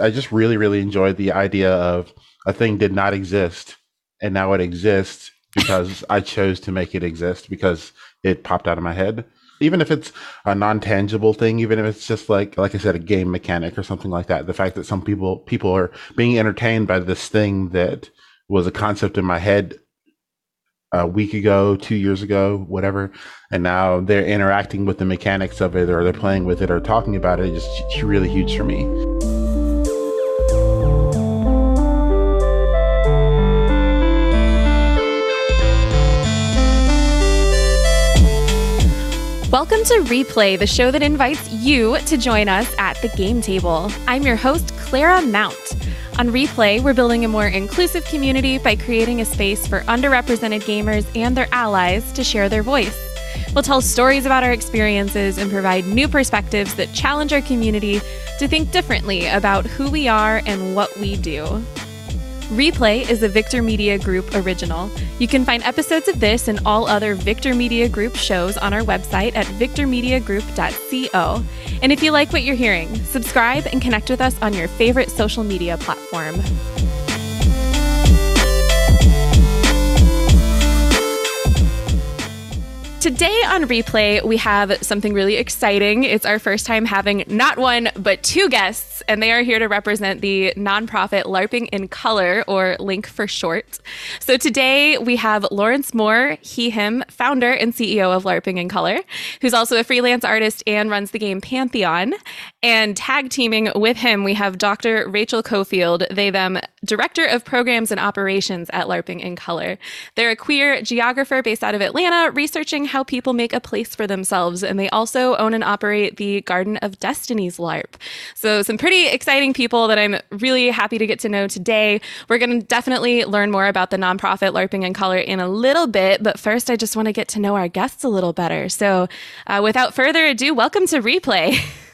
I just really, really enjoyed the idea of a thing did not exist and now it exists because I chose to make it exist because it popped out of my head. Even if it's a non-tangible thing, even if it's just like, like I said, a game mechanic or something like that. The fact that some people people are being entertained by this thing that was a concept in my head a week ago, two years ago, whatever, and now they're interacting with the mechanics of it, or they're playing with it, or talking about it. It's just really huge for me. Welcome to Replay, the show that invites you to join us at the game table. I'm your host, Clara Mount. On Replay, we're building a more inclusive community by creating a space for underrepresented gamers and their allies to share their voice. We'll tell stories about our experiences and provide new perspectives that challenge our community to think differently about who we are and what we do. Replay is a Victor Media Group original. You can find episodes of this and all other Victor Media Group shows on our website at victormediagroup.co. And if you like what you're hearing, subscribe and connect with us on your favorite social media platform. Today on replay, we have something really exciting. It's our first time having not one, but two guests, and they are here to represent the nonprofit LARPing in Color, or LINK for short. So today we have Lawrence Moore, he, him, founder and CEO of LARPing in Color, who's also a freelance artist and runs the game Pantheon. And tag teaming with him, we have Dr. Rachel Cofield, they, them, director of programs and operations at LARPing in Color. They're a queer geographer based out of Atlanta, researching how people make a place for themselves. And they also own and operate the Garden of Destiny's LARP. So, some pretty exciting people that I'm really happy to get to know today. We're going to definitely learn more about the nonprofit LARPing in Color in a little bit. But first, I just want to get to know our guests a little better. So, uh, without further ado, welcome to Replay.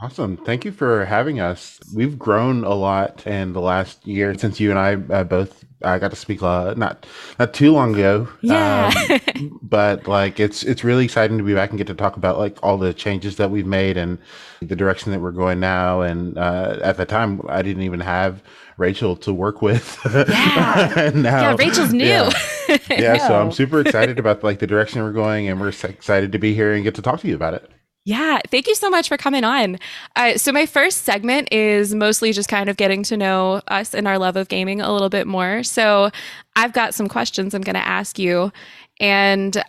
Awesome. Thank you for having us. We've grown a lot in the last year since you and I uh, both I got to speak uh, not not too long ago. Yeah. Um, but like it's it's really exciting to be back and get to talk about like all the changes that we've made and the direction that we're going now. And uh, at the time, I didn't even have Rachel to work with. Yeah. now, yeah, Rachel's new. Yeah, yeah so I'm super excited about like the direction we're going, and we're excited to be here and get to talk to you about it. Yeah, thank you so much for coming on. Uh, so, my first segment is mostly just kind of getting to know us and our love of gaming a little bit more. So, I've got some questions I'm going to ask you. And,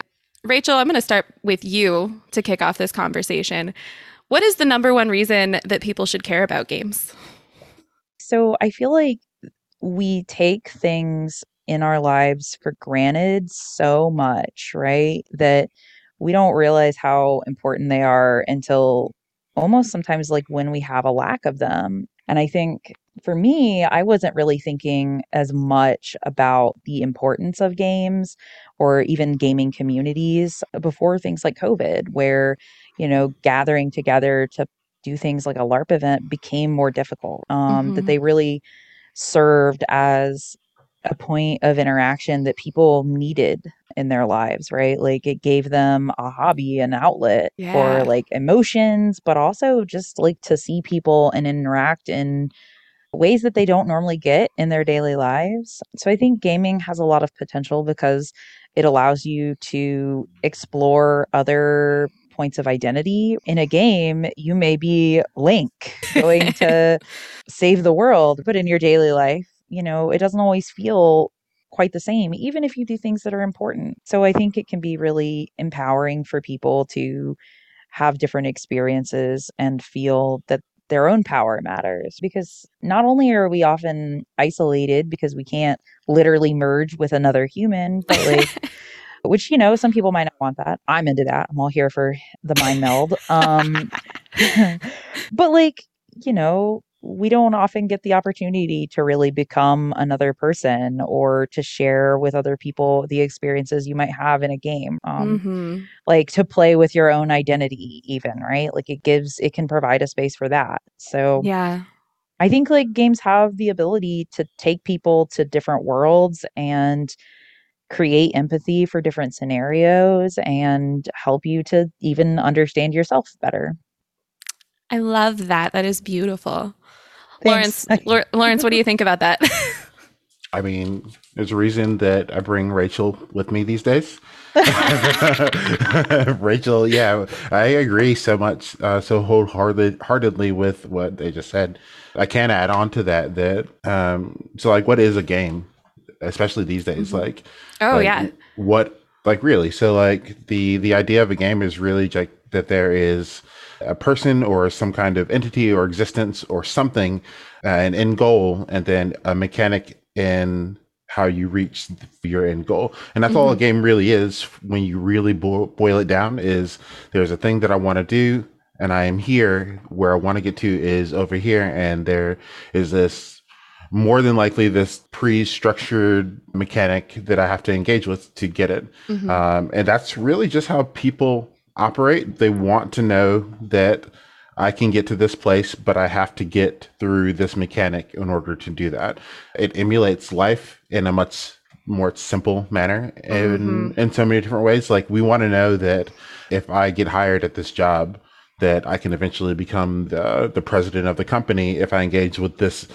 Rachel, I'm going to start with you to kick off this conversation. What is the number one reason that people should care about games? So, I feel like we take things in our lives for granted so much, right? That we don't realize how important they are until almost sometimes like when we have a lack of them. And I think for me, I wasn't really thinking as much about the importance of games or even gaming communities before things like COVID, where, you know, gathering together to do things like a LARP event became more difficult. Um, mm-hmm. That they really served as a point of interaction that people needed in their lives, right? Like it gave them a hobby, an outlet yeah. for like emotions, but also just like to see people and interact in ways that they don't normally get in their daily lives. So I think gaming has a lot of potential because it allows you to explore other points of identity. In a game, you may be Link going to save the world, but in your daily life, you know, it doesn't always feel quite the same, even if you do things that are important. So I think it can be really empowering for people to have different experiences and feel that their own power matters because not only are we often isolated because we can't literally merge with another human, but like which you know some people might not want that. I'm into that. I'm all here for the mind meld. Um but like you know we don't often get the opportunity to really become another person or to share with other people the experiences you might have in a game um, mm-hmm. like to play with your own identity even right? Like it gives it can provide a space for that. So yeah. I think like games have the ability to take people to different worlds and create empathy for different scenarios and help you to even understand yourself better I love that. That is beautiful. Lawrence, Lawrence, what do you think about that? I mean, there's a reason that I bring Rachel with me these days. Rachel, yeah, I agree so much, uh, so wholeheartedly with what they just said. I can add on to that that um, so like, what is a game, especially these days? Mm-hmm. Like, oh like, yeah, what like really? So like the the idea of a game is really like that there is a person or some kind of entity or existence or something, uh, an end goal, and then a mechanic in how you reach your end goal and that's mm-hmm. all a game really is when you really bo- boil it down is there's a thing that i want to do and i am here where i want to get to is over here and there is this more than likely this pre-structured mechanic that i have to engage with to get it mm-hmm. um, and that's really just how people operate they want to know that I can get to this place, but I have to get through this mechanic in order to do that. It emulates life in a much more simple manner in mm-hmm. in so many different ways. Like we want to know that if I get hired at this job, that I can eventually become the the president of the company if I engage with this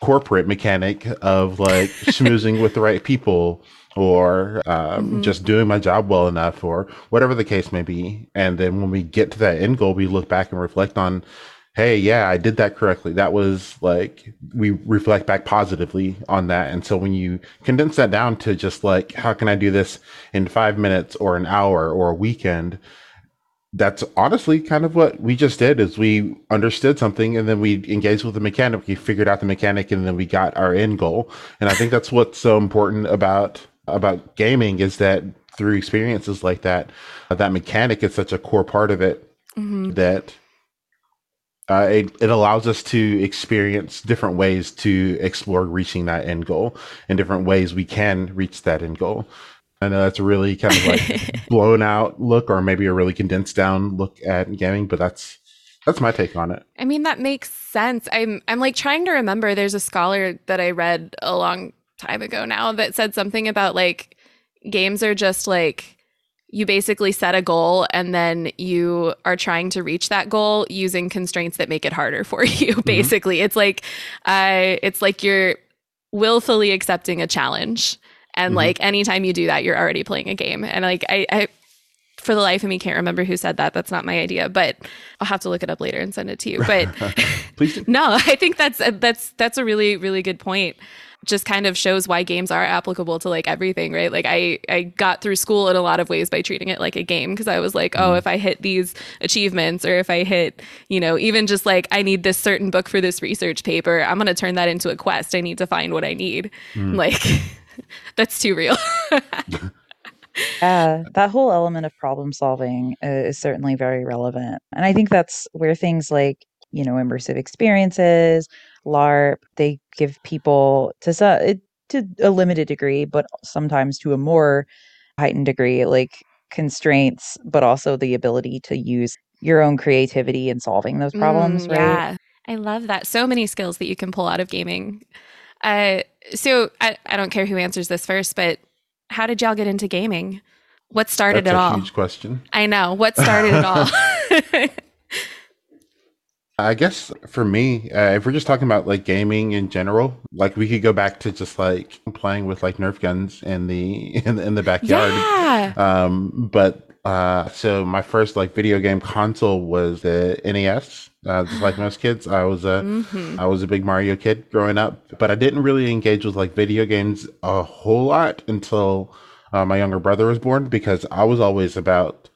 corporate mechanic of like schmoozing with the right people or um, mm-hmm. just doing my job well enough or whatever the case may be. And then when we get to that end goal, we look back and reflect on, hey, yeah, I did that correctly. That was like, we reflect back positively on that. And so when you condense that down to just like, how can I do this in five minutes or an hour or a weekend? that's honestly kind of what we just did is we understood something and then we engaged with the mechanic we figured out the mechanic and then we got our end goal and i think that's what's so important about about gaming is that through experiences like that, uh, that mechanic is such a core part of it mm-hmm. that uh, it, it allows us to experience different ways to explore reaching that end goal and different ways we can reach that end goal. I know that's a really kind of like blown out look or maybe a really condensed down look at gaming, but that's that's my take on it. I mean, that makes sense. I'm I'm like trying to remember there's a scholar that I read a long time ago now that said something about like games are just like you basically set a goal and then you are trying to reach that goal using constraints that make it harder for you mm-hmm. basically mm-hmm. it's like uh it's like you're willfully accepting a challenge and mm-hmm. like anytime you do that you're already playing a game and like I, I for the life of me can't remember who said that that's not my idea but i'll have to look it up later and send it to you but please no i think that's that's that's a really really good point just kind of shows why games are applicable to like everything, right? Like I I got through school in a lot of ways by treating it like a game because I was like, oh, mm. if I hit these achievements or if I hit, you know, even just like I need this certain book for this research paper, I'm going to turn that into a quest. I need to find what I need. Mm. Like that's too real. yeah, that whole element of problem solving is certainly very relevant. And I think that's where things like, you know, immersive experiences LARP. They give people to to a limited degree, but sometimes to a more heightened degree, like constraints, but also the ability to use your own creativity in solving those problems. Mm, right? Yeah, I love that. So many skills that you can pull out of gaming. Uh, so I, I don't care who answers this first, but how did y'all get into gaming? What started That's it all? Huge question. I know. What started it all? I guess for me, uh, if we're just talking about like gaming in general, like we could go back to just like playing with like Nerf guns in the in the, in the backyard. Yeah. Um, but uh, so my first like video game console was the NES. Uh, just like most kids, I was a mm-hmm. I was a big Mario kid growing up, but I didn't really engage with like video games a whole lot until uh, my younger brother was born because I was always about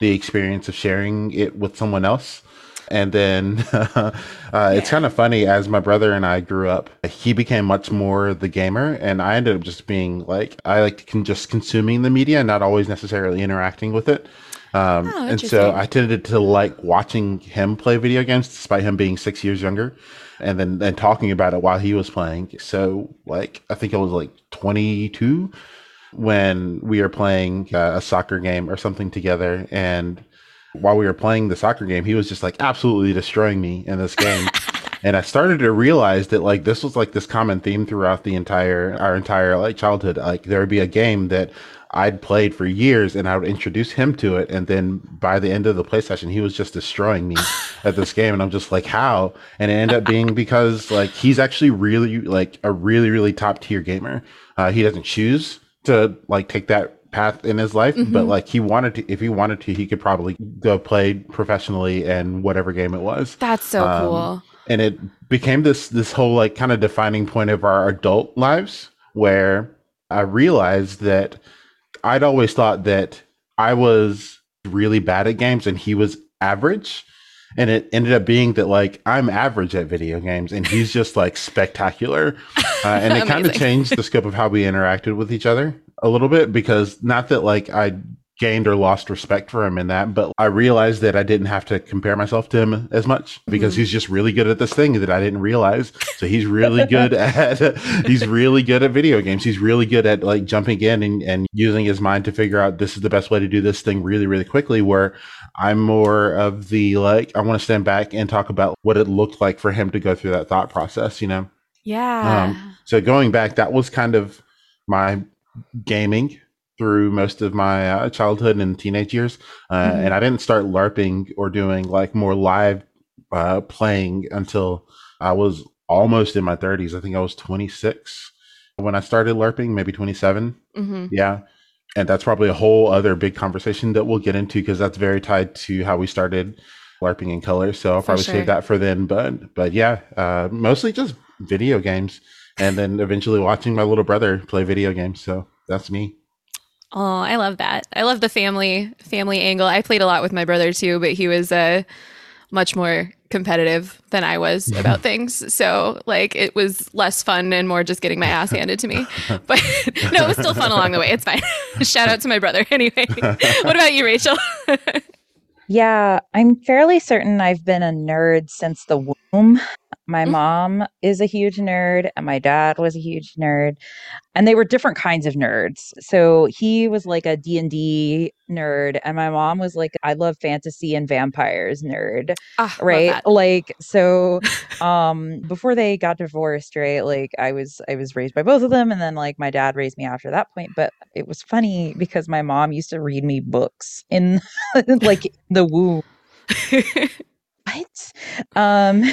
the experience of sharing it with someone else. And then uh, yeah. it's kind of funny as my brother and I grew up, he became much more the gamer, and I ended up just being like I like can just consuming the media, not always necessarily interacting with it. Um, oh, and so I tended to like watching him play video games, despite him being six years younger, and then and talking about it while he was playing. So like I think I was like 22 when we were playing uh, a soccer game or something together, and while we were playing the soccer game, he was just like absolutely destroying me in this game. and I started to realize that like this was like this common theme throughout the entire our entire like childhood. Like there would be a game that I'd played for years and I would introduce him to it. And then by the end of the play session, he was just destroying me at this game. And I'm just like, how? And it ended up being because like he's actually really like a really, really top tier gamer. Uh, he doesn't choose to like take that path in his life, mm-hmm. but like he wanted to, if he wanted to, he could probably go play professionally and whatever game it was. That's so um, cool. And it became this, this whole like kind of defining point of our adult lives where I realized that I'd always thought that I was really bad at games and he was average. And it ended up being that like I'm average at video games and he's just like spectacular. Uh, and it kind of changed the scope of how we interacted with each other a little bit because not that like I gained or lost respect for him in that, but I realized that I didn't have to compare myself to him as much because mm-hmm. he's just really good at this thing that I didn't realize. So he's really good at he's really good at video games. He's really good at like jumping in and, and using his mind to figure out this is the best way to do this thing really, really quickly. Where I'm more of the like I want to stand back and talk about what it looked like for him to go through that thought process, you know? Yeah. Um, so going back, that was kind of my gaming through most of my uh, childhood and teenage years, uh, mm-hmm. and I didn't start LARPing or doing like more live uh, playing until I was almost in my 30s. I think I was 26 when I started LARPing, maybe 27. Mm-hmm. Yeah. And that's probably a whole other big conversation that we'll get into because that's very tied to how we started LARPing in color. So I'll probably sure. save that for then. But but yeah, uh, mostly just video games, and then eventually watching my little brother play video games. So that's me. Oh, I love that. I love the family family angle. I played a lot with my brother too, but he was uh, much more competitive than I was about things. So like it was less fun and more just getting my ass handed to me. But no, it was still fun along the way. It's fine. Shout out to my brother anyway. what about you, Rachel? yeah, I'm fairly certain I've been a nerd since the womb. My mm-hmm. mom is a huge nerd and my dad was a huge nerd and they were different kinds of nerds. So he was like a D&D nerd and my mom was like I love fantasy and vampires nerd. Oh, right? Like so um before they got divorced, right? Like I was I was raised by both of them and then like my dad raised me after that point, but it was funny because my mom used to read me books in like the womb. what? Um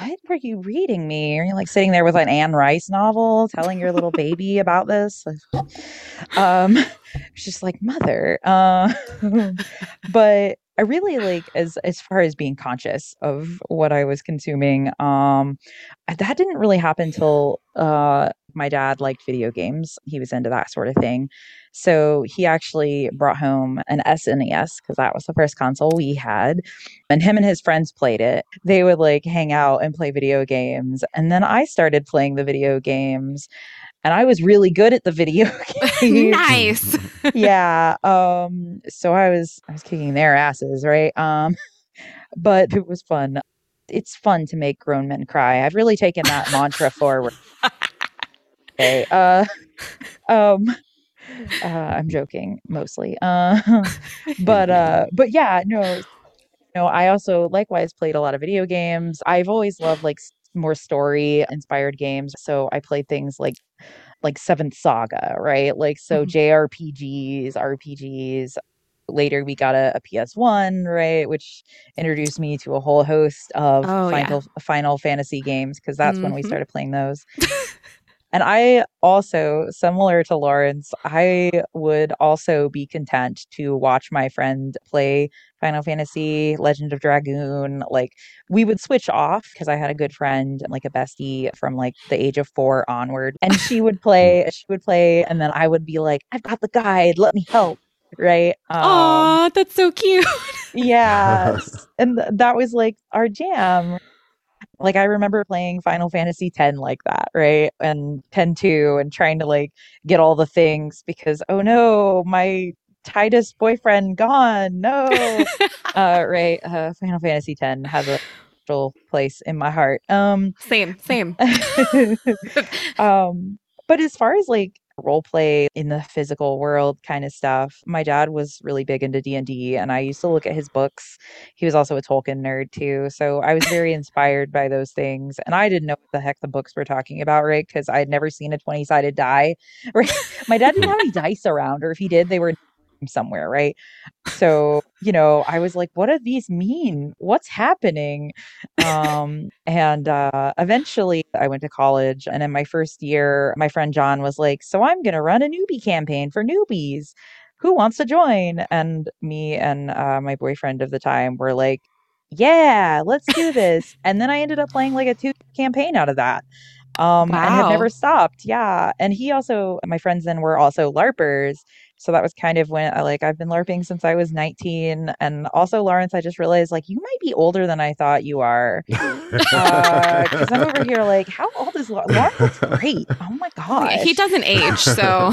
what were you reading me? Are you like sitting there with an Anne Rice novel telling your little baby about this? Um, it's just like mother. Uh, but I really like as as far as being conscious of what I was consuming. Um, that didn't really happen until uh, my dad liked video games. He was into that sort of thing. So he actually brought home an SNES because that was the first console we had. And him and his friends played it. They would like hang out and play video games. And then I started playing the video games and I was really good at the video games. nice. yeah. Um so I was I was kicking their asses, right? Um but it was fun. It's fun to make grown men cry. I've really taken that mantra forward. Okay. Uh um uh, I'm joking mostly. Uh, but uh, but yeah, no, know, I also likewise played a lot of video games. I've always loved like more story inspired games. So I played things like like Seventh Saga, right? Like so mm-hmm. JRPGs, RPGs. Later, we got a, a, PS1, right, which introduced me to a whole host of oh, Final yeah. Final Fantasy games because that's mm-hmm. when we mm-hmm. started playing those. And I also, similar to Lawrence, I would also be content to watch my friend play Final Fantasy, Legend of Dragoon. Like we would switch off because I had a good friend, like a bestie from like the age of four onward. And she would play, she would play, and then I would be like, I've got the guide, let me help. Right. Um, that's so cute. yeah. and th- that was like our jam. Like I remember playing Final Fantasy 10 like that, right? And 10 2 and trying to like get all the things because oh no, my Tidus boyfriend gone. No. uh right. Uh Final Fantasy 10 has a special place in my heart. Um same, same. um but as far as like role play in the physical world kind of stuff. My dad was really big into D&D and I used to look at his books. He was also a Tolkien nerd too. So I was very inspired by those things. And I didn't know what the heck the books were talking about, right? Because I had never seen a 20-sided die. Right? My dad didn't have any dice around, or if he did, they were somewhere, right? So, you know, I was like, what do these mean? What's happening? Um, and uh, eventually I went to college. And in my first year, my friend John was like, So I'm going to run a newbie campaign for newbies. Who wants to join? And me and uh, my boyfriend of the time were like, yeah, let's do this. and then I ended up playing like a two campaign out of that um wow. and have never stopped yeah and he also my friends then were also larpers so that was kind of when I like I've been LARPing since I was 19. And also, Lawrence, I just realized like you might be older than I thought you are. Because uh, I'm over here like, how old is Lawrence? Lawrence great. Oh my god. He doesn't age, so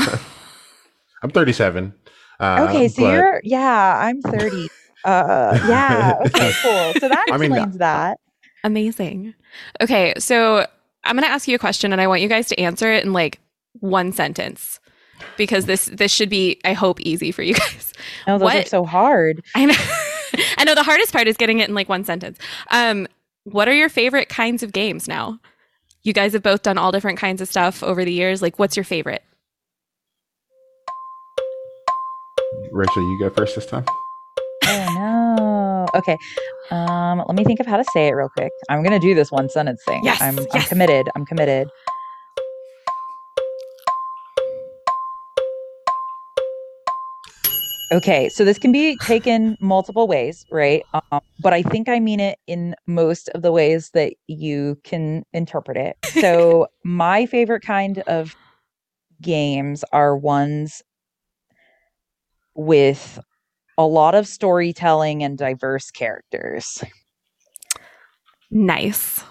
I'm 37. Uh, okay, so but... you're yeah, I'm 30. Uh, yeah. Okay, cool. So that explains I mean, that. Amazing. Okay, so I'm gonna ask you a question, and I want you guys to answer it in like one sentence because this this should be I hope easy for you guys. Oh, those what, are so hard. I know. I know the hardest part is getting it in like one sentence. Um, what are your favorite kinds of games now? You guys have both done all different kinds of stuff over the years. Like, what's your favorite? Rachel, you go first this time. Oh no. Okay. Um, let me think of how to say it real quick. I'm gonna do this one sentence thing. Yes, I'm, yes. I'm committed. I'm committed. Okay, so this can be taken multiple ways, right? Um, but I think I mean it in most of the ways that you can interpret it. So, my favorite kind of games are ones with a lot of storytelling and diverse characters. Nice.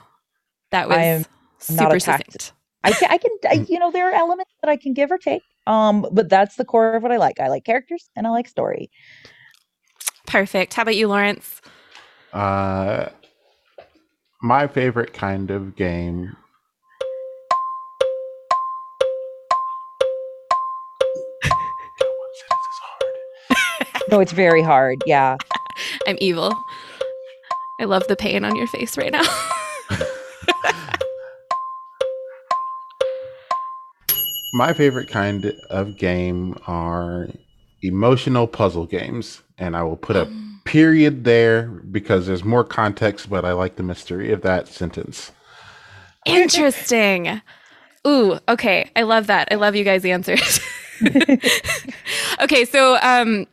That was I am super not attacked. I can, I can, I, you know, there are elements that I can give or take. Um, but that's the core of what I like. I like characters and I like story. Perfect. How about you, Lawrence? Uh, my favorite kind of game. no, it's very hard. Yeah. I'm evil. I love the pain on your face right now. my favorite kind of game are emotional puzzle games, and I will put a period there because there's more context, but I like the mystery of that sentence. Interesting. Ooh, okay. I love that. I love you guys' answers. okay, so um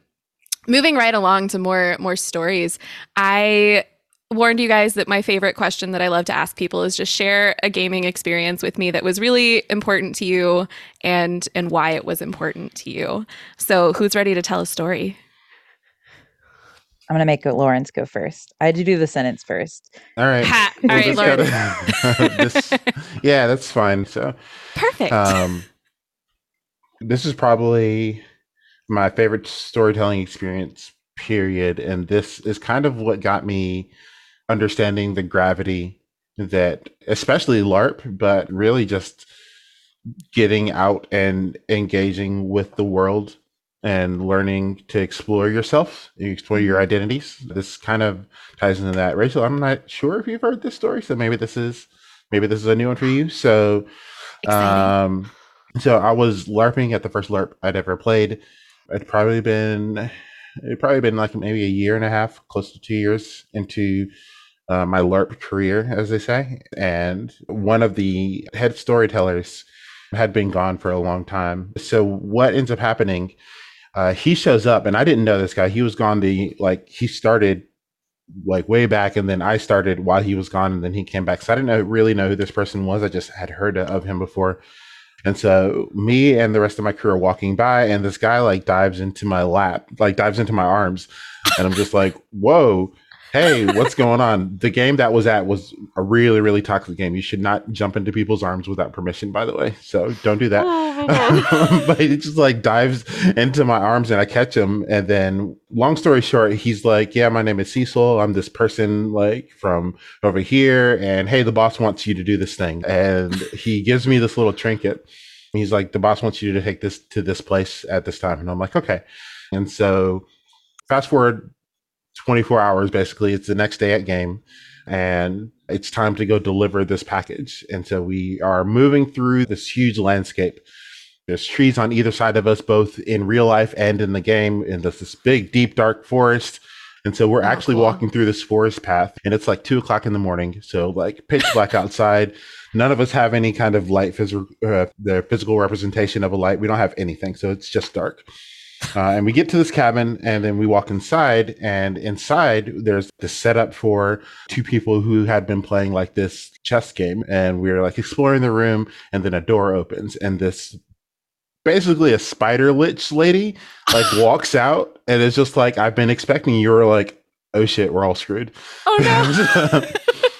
moving right along to more more stories. I warned you guys that my favorite question that I love to ask people is just share a gaming experience with me that was really important to you and and why it was important to you. So, who's ready to tell a story? I'm gonna make Lawrence go first. I had to do the sentence first. All right. Ha- all right, Lawrence. this, yeah, that's fine. So perfect. Um, this is probably my favorite storytelling experience. Period. And this is kind of what got me understanding the gravity that especially LARP, but really just getting out and engaging with the world and learning to explore yourself, explore your mm-hmm. identities. This kind of ties into that. Rachel, I'm not sure if you've heard this story, so maybe this is maybe this is a new one for you. So um so I was LARPing at the first LARP I'd ever played. I'd probably been it probably been like maybe a year and a half, close to two years into uh, my LARP career, as they say. And one of the head storytellers had been gone for a long time. So what ends up happening? Uh, he shows up, and I didn't know this guy. He was gone. The like he started like way back, and then I started while he was gone, and then he came back. So I didn't know, really know who this person was. I just had heard of him before. And so me and the rest of my crew are walking by, and this guy like dives into my lap, like dives into my arms, and I'm just like, "Whoa!" Hey, what's going on? The game that was at was a really, really toxic game. You should not jump into people's arms without permission, by the way. So don't do that. Oh, um, but it just like dives into my arms and I catch him. And then, long story short, he's like, Yeah, my name is Cecil. I'm this person like from over here. And hey, the boss wants you to do this thing. And he gives me this little trinket. He's like, the boss wants you to take this to this place at this time. And I'm like, okay. And so fast forward 24 hours, basically, it's the next day at game. And it's time to go deliver this package. And so we are moving through this huge landscape. There's trees on either side of us, both in real life and in the game. And there's this big, deep, dark forest. And so we're oh, actually cool. walking through this forest path, and it's like two o'clock in the morning. So like pitch black outside. None of us have any kind of light, physical, uh, the physical representation of a light. We don't have anything, so it's just dark. Uh, and we get to this cabin, and then we walk inside. And inside, there's the setup for two people who had been playing like this chess game. And we are like exploring the room, and then a door opens, and this basically a spider lich lady like walks out, and it's just like I've been expecting. You were like, oh shit, we're all screwed. Oh no.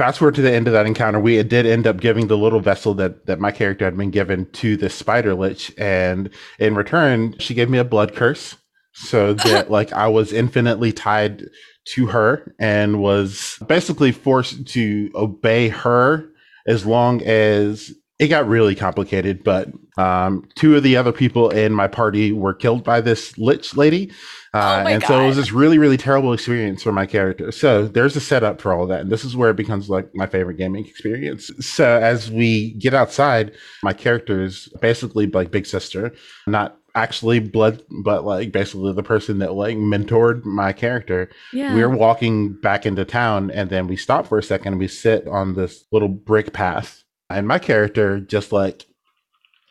fast forward to the end of that encounter, we did end up giving the little vessel that that my character had been given to the spider lich, and in return, she gave me a blood curse, so that like I was infinitely tied to her and was basically forced to obey her as long as it got really complicated. But um, two of the other people in my party were killed by this lich lady. Uh, oh and God. so it was this really, really terrible experience for my character. So there's a setup for all that. And this is where it becomes like my favorite gaming experience. So as we get outside, my character is basically like Big Sister, not actually blood, but like basically the person that like mentored my character. Yeah. We are walking back into town and then we stop for a second and we sit on this little brick path. And my character just like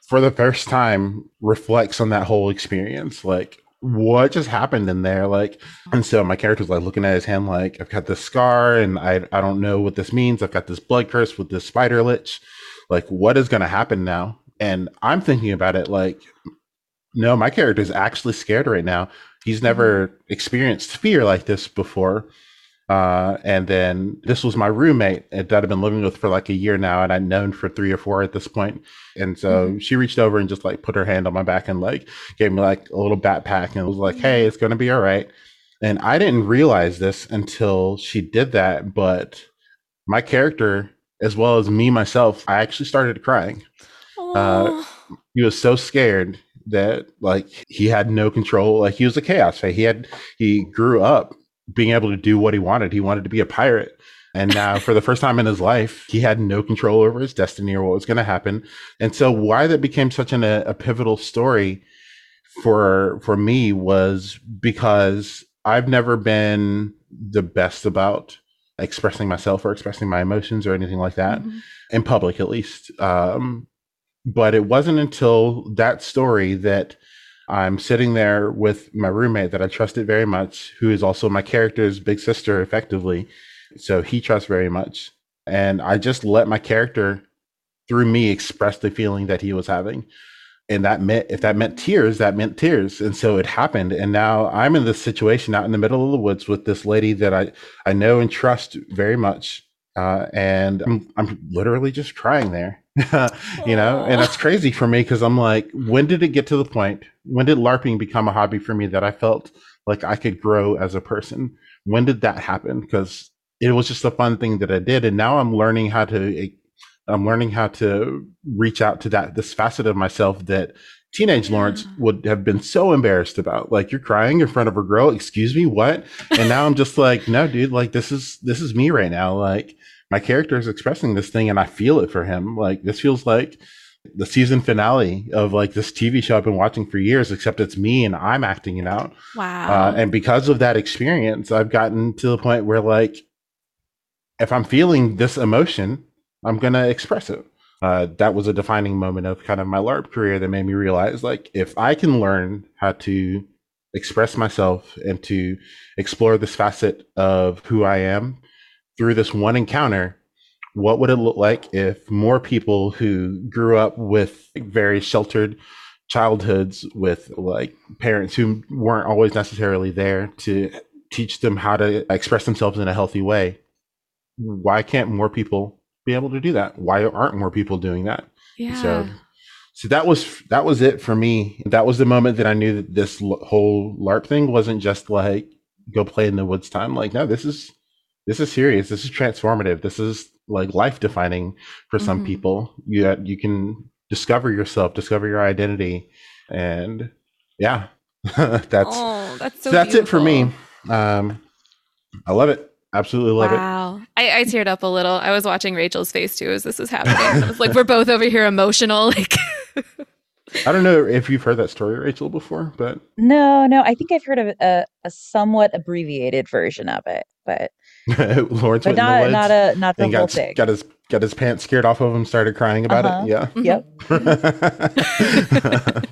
for the first time reflects on that whole experience. Like what just happened in there? Like, and so my character's like looking at his hand, like, I've got this scar and I, I don't know what this means. I've got this blood curse with this spider lich. Like, what is going to happen now? And I'm thinking about it like, no, my character is actually scared right now. He's never mm-hmm. experienced fear like this before. Uh, and then this was my roommate that I've been living with for like a year now, and I'd known for three or four at this point. And so mm-hmm. she reached over and just like put her hand on my back and like gave me like a little backpack and was like, "Hey, it's gonna be all right." And I didn't realize this until she did that, but my character, as well as me myself, I actually started crying. Uh, he was so scared that like he had no control. Like he was a chaos. He had he grew up being able to do what he wanted. He wanted to be a pirate. And now, for the first time in his life, he had no control over his destiny or what was going to happen. And so, why that became such an, a, a pivotal story for for me was because I've never been the best about expressing myself or expressing my emotions or anything like that mm-hmm. in public, at least. Um, but it wasn't until that story that I'm sitting there with my roommate that I trusted very much, who is also my character's big sister, effectively. So he trusts very much. And I just let my character, through me, express the feeling that he was having. And that meant, if that meant tears, that meant tears. And so it happened. And now I'm in this situation out in the middle of the woods with this lady that I, I know and trust very much. Uh, and I'm, I'm literally just crying there. you know, and that's crazy for me because I'm like, when did it get to the point? When did LARPing become a hobby for me that I felt like I could grow as a person? When did that happen? Because it was just a fun thing that I did, and now I'm learning how to. Eh, I'm learning how to reach out to that this facet of myself that teenage Lawrence would have been so embarrassed about. Like you're crying in front of a girl. Excuse me, what? And now I'm just like, no, dude. Like this is this is me right now. Like my character is expressing this thing and I feel it for him. Like this feels like the season finale of like this TV show I've been watching for years, except it's me and I'm acting it out. Wow. Uh, and because of that experience, I've gotten to the point where like, if I'm feeling this emotion, I'm going to express it. Uh, that was a defining moment of kind of my LARP career that made me realize like, if I can learn how to express myself and to explore this facet of who I am, through this one encounter, what would it look like if more people who grew up with very sheltered childhoods with like parents who weren't always necessarily there to teach them how to express themselves in a healthy way why can't more people be able to do that? Why aren't more people doing that? Yeah. so so that was that was it for me. That was the moment that i knew that this whole larp thing wasn't just like go play in the woods time. Like no this is this is serious. This is transformative. This is like life defining for some mm-hmm. people. You you can discover yourself, discover your identity, and yeah, that's oh, that's so that's it for me. Um, I love it. Absolutely love it. Wow. I, I teared up a little. I was watching Rachel's face too as this was happening. I was like, we're both over here emotional. Like, I don't know if you've heard that story, Rachel, before, but No, no, I think I've heard of a, a somewhat abbreviated version of it, but Lawrence but went in the not woods not a not the and whole got thing. got his got his pants scared off of him, started crying about Uh-huh. it. Yeah. Yep.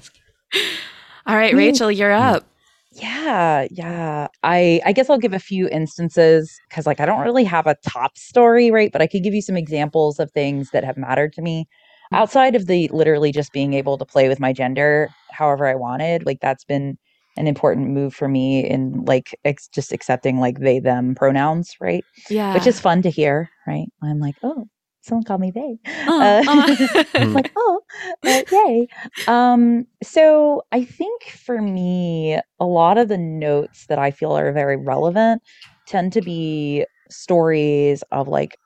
all right. Rachel, you're up. Yeah, yeah. I I guess I'll give a few instances because like I don't really have a top story, right? But I could give you some examples of things that have mattered to me outside of the literally just being able to play with my gender however I wanted. Like that's been an important move for me in like ex- just accepting like they them pronouns, right? Yeah. Which is fun to hear, right? I'm like, oh, someone called me they. Oh, Uh, it's like, oh, uh, yay. Um, so I think for me, a lot of the notes that I feel are very relevant tend to be stories of like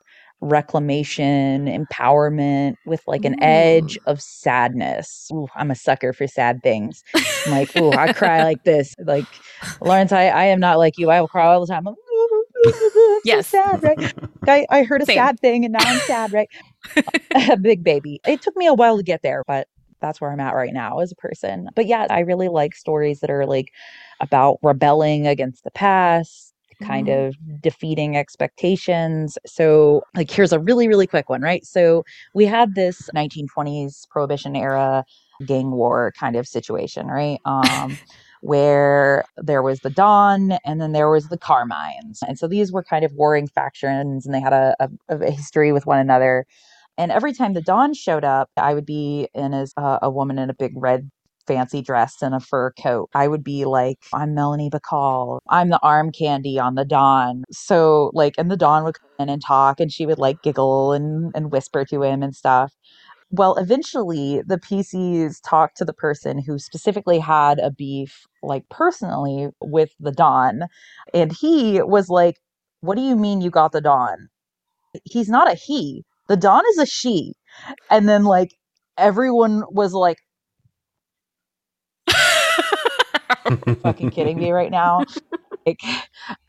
reclamation, empowerment with like an edge mm. of sadness. Ooh, I'm a sucker for sad things. I'm like, ooh, I cry like this. Like, Lawrence, I, I am not like you. I will cry all the time. I'm, "Ooh, I'm so Yes. sad, right? I, I heard a Same. sad thing and now I'm sad, right? a big baby. It took me a while to get there, but that's where I'm at right now as a person. But yeah, I really like stories that are like about rebelling against the past, kind Mhm. of defeating expectations. So, like, here's a really, really quick one, right? So, we had this 1920s Prohibition era gang war kind of situation, right? Um, where there was the Don and then there was the Carmines. And so these were kind of warring factions and they had a, a, a history with one another. And every time the Don showed up, I would be in as uh, a woman in a big red fancy dress and a fur coat. I would be like, I'm Melanie Bacall. I'm the arm candy on the Don. So like, and the Don would come in and talk and she would like giggle and, and whisper to him and stuff. Well, eventually the PCs talked to the person who specifically had a beef, like personally with the Don. And he was like, What do you mean you got the Don? He's not a he. The Don is a she. And then like everyone was like, fucking kidding me right now?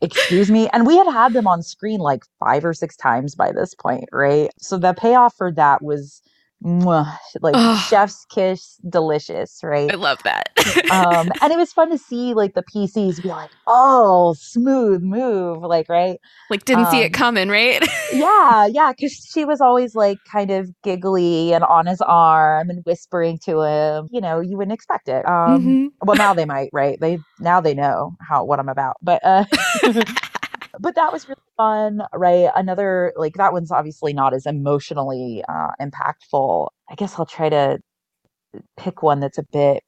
Excuse me. And we had had them on screen like five or six times by this point, right? So the payoff for that was mwah, like Ugh. chef's kiss, delicious, right? I love that. um, and it was fun to see like the PCs be like, "Oh, smooth move," like right? like, didn't see um, it coming, right? Yeah, yeah, because she was always like kind of giggly and on his arm and whispering to him. You know, you wouldn't expect it. Um, Mhm. well, now they might, right? They now they know how what I'm about, but uh, but that was really fun, right? Another like that one's obviously not as emotionally uh, impactful. I guess I'll try to pick one that's a bit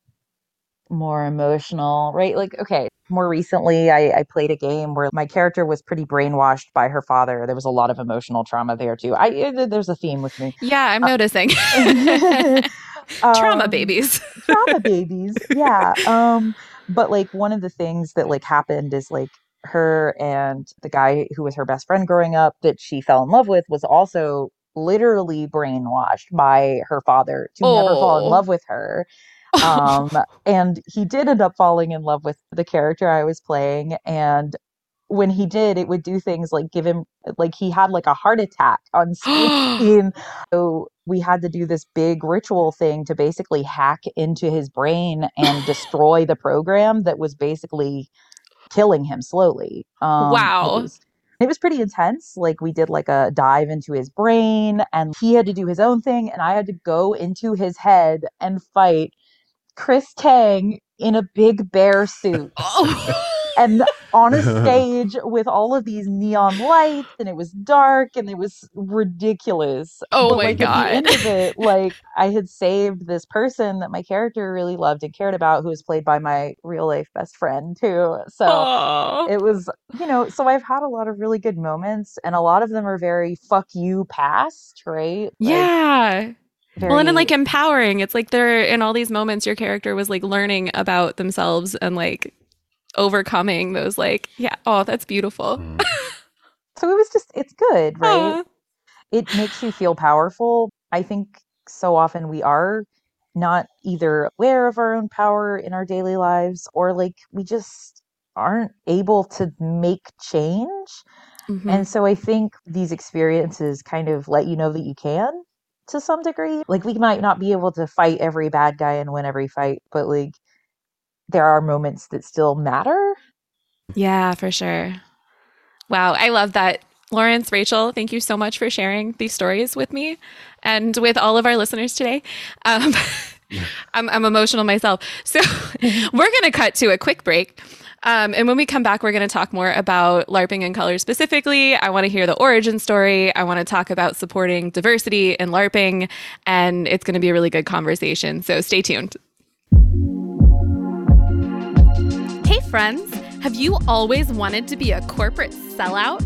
more emotional, right? Like, okay, more recently, I, I played a game where my character was pretty brainwashed by her father. There was a lot of emotional trauma there too. I eh, there's a theme with me. yeah, I'm noticing. Trauma Um, babies. trauma babies yeah um but like one of the things that like happened is like her and the guy who was her best friend growing up that she fell in love with was also literally brainwashed by her father to never fall in Oh. love with her um and he did end up falling in love with the character i was playing and when he did it would do things like give him like he had like a heart attack on screen so we had to do this big ritual thing to basically hack into his brain and destroy the program that was basically killing him slowly. Um, Wow. It was, it was pretty intense. Like we did like a dive into his brain and he had to do his own thing and I had to go into his head and fight Chris Tang in a big bear suit oh. And on a stage with all of these neon lights and it was dark and it was ridiculous Oh but my like at the end of it like i had saved this person that my character really loved and cared about who was played by my real life best friend too so Aw. it was you know so i've had a lot of really good moments and a lot of them are very fuck you past right Like, yeah. Well, and then, like empowering. It's like they're in all these moments, your character was like learning about themselves and like overcoming those, like, yeah. Oh, that's beautiful. Mm. so it was just it's good right Aw. it makes you feel powerful. I think so often we are not either aware of our own power in our daily lives or like we just aren't able to make change. Mm-hmm. And so I think these experiences kind of let you know that you can to some degree. Like we might not be able to fight every bad guy and win every fight, but like there are moments that still matter. Yeah, for sure. Wow, I love that. Lawrence, Rachel, thank you so much for sharing these stories with me and with all of our listeners today. Um, I'm, I'm emotional myself. So we're going to cut to a quick break. Um, and when we come back, we're going to talk more about LARPing in Color specifically. I want to hear the origin story. I want to talk about supporting diversity in LARPing. And it's going to be a really good conversation. So stay tuned. Friends. Have you always wanted to be a corporate sellout?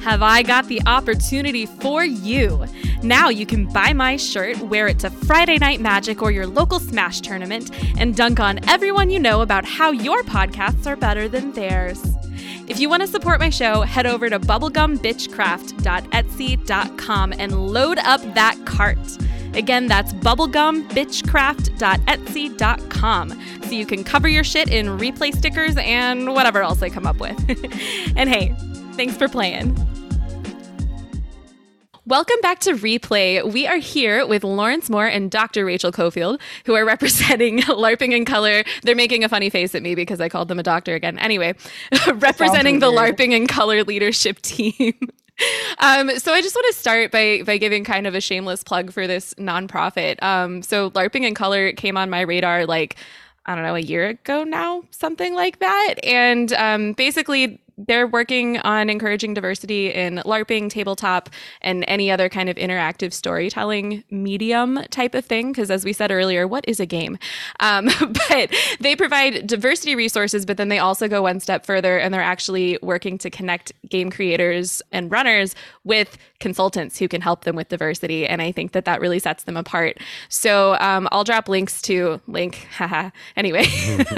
have I got the opportunity for you. Now you can buy my shirt, wear it to Friday Night Magic or your local Smash tournament, and dunk on everyone you know about how your podcasts are better than theirs. If you want to support my show, head over to bubblegumbitchcraft.etsy.com and load up that cart. Again, that's bubblegumbitchcraft.etsy.com so you can cover your shit in replay stickers and whatever else I come up with. and hey, thanks for playing. Welcome back to Replay. We are here with Lawrence Moore and Dr. Rachel Cofield, who are representing LARPing in Color. They're making a funny face at me because I called them a doctor again. Anyway, representing the LARPing in Color leadership team. Um, so I just want to start by by giving kind of a shameless plug for this nonprofit. Um, so LARPing in Color came on my radar like I don't know a year ago now, something like that, and um, basically they're working on encouraging diversity in LARPing, tabletop, and any other kind of interactive storytelling medium type of thing. Because as we said earlier, what is a game? Um, but they provide diversity resources, but then they also go one step further and they're actually working to connect game creators and runners with consultants who can help them with diversity. And I think that that really sets them apart. So um, I'll drop links to link, haha. anyway,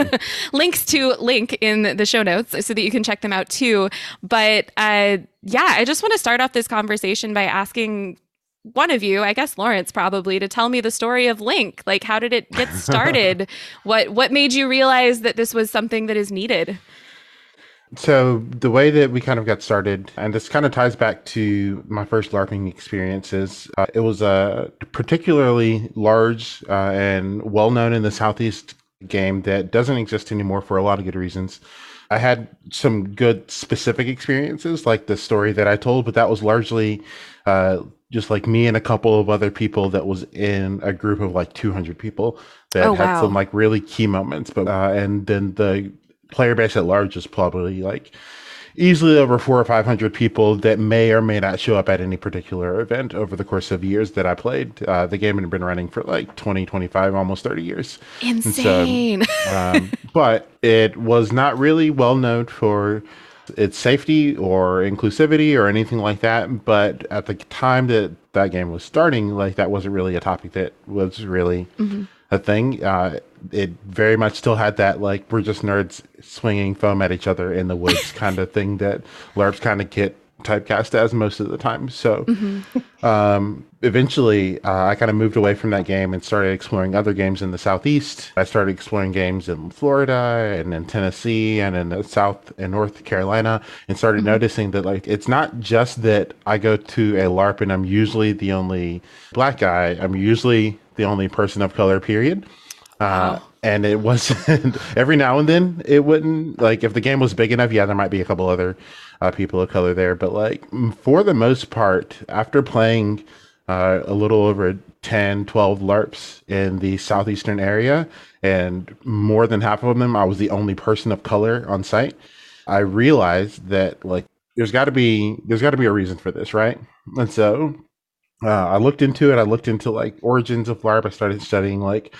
links to link in the show notes so that you can check them out too. But uh, yeah, I just want to start off this conversation by asking one of you, I guess Lawrence probably, to tell me the story of Link. Like, how did it get started? what what made you realize that this was something that is needed? So the way that we kind of got started, and this kind of ties back to my first LARPing experiences, uh, it was a particularly large uh, and well known in the Southeast game that doesn't exist anymore for a lot of good reasons. I had some good specific experiences, like the story that I told, but that was largely uh, just like me and a couple of other people that was in a group of like 200 people that oh, had wow. some like really key moments. But uh, and then the player base at large is probably like easily over four or five hundred people that may or may not show up at any particular event over the course of years that I played. Uh, the game had been running for like 20, 25, almost 30 years. Insane. So, um, but it was not really well known for its safety or inclusivity or anything like that. But at the time that that game was starting, like that wasn't really a topic that was really. Mm-hmm a thing. Uh, it very much still had that like we're just nerds swinging foam at each other in the woods kind of thing that LARPs kind of get typecast as most of the time. So mm-hmm. um, eventually, uh, I kind of moved away from that game and started exploring other games in the southeast. I started exploring games in Florida and in Tennessee and in the South and North Carolina, and started mm-hmm. noticing that like it's not just that I go to a LARP and I'm usually the only black guy. I'm usually the only person of color. Period. Uh, wow. and it wasn't every now and then it wouldn't like if the game was big enough yeah there might be a couple other uh, people of color there but like for the most part after playing uh, a little over 10 12 larps in the southeastern area and more than half of them i was the only person of color on site i realized that like there's got to be there's got to be a reason for this right and so uh, I looked into it. I looked into like origins of LARP. I started studying like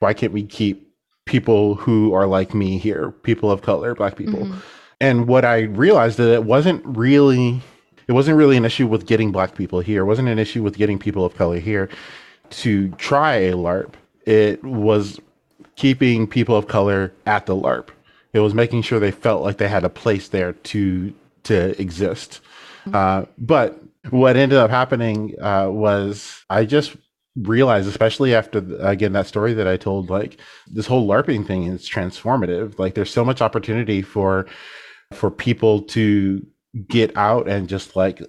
why can't we keep people who are like me here, people of color, black people. Mm-hmm. And what I realized that it wasn't really it wasn't really an issue with getting black people here. It wasn't an issue with getting people of color here to try a LARP. It was keeping people of color at the LARP. It was making sure they felt like they had a place there to to exist. Mm-hmm. Uh, but what ended up happening uh, was I just realized, especially after again that story that I told, like this whole LARPing thing is transformative. Like there's so much opportunity for for people to get out and just like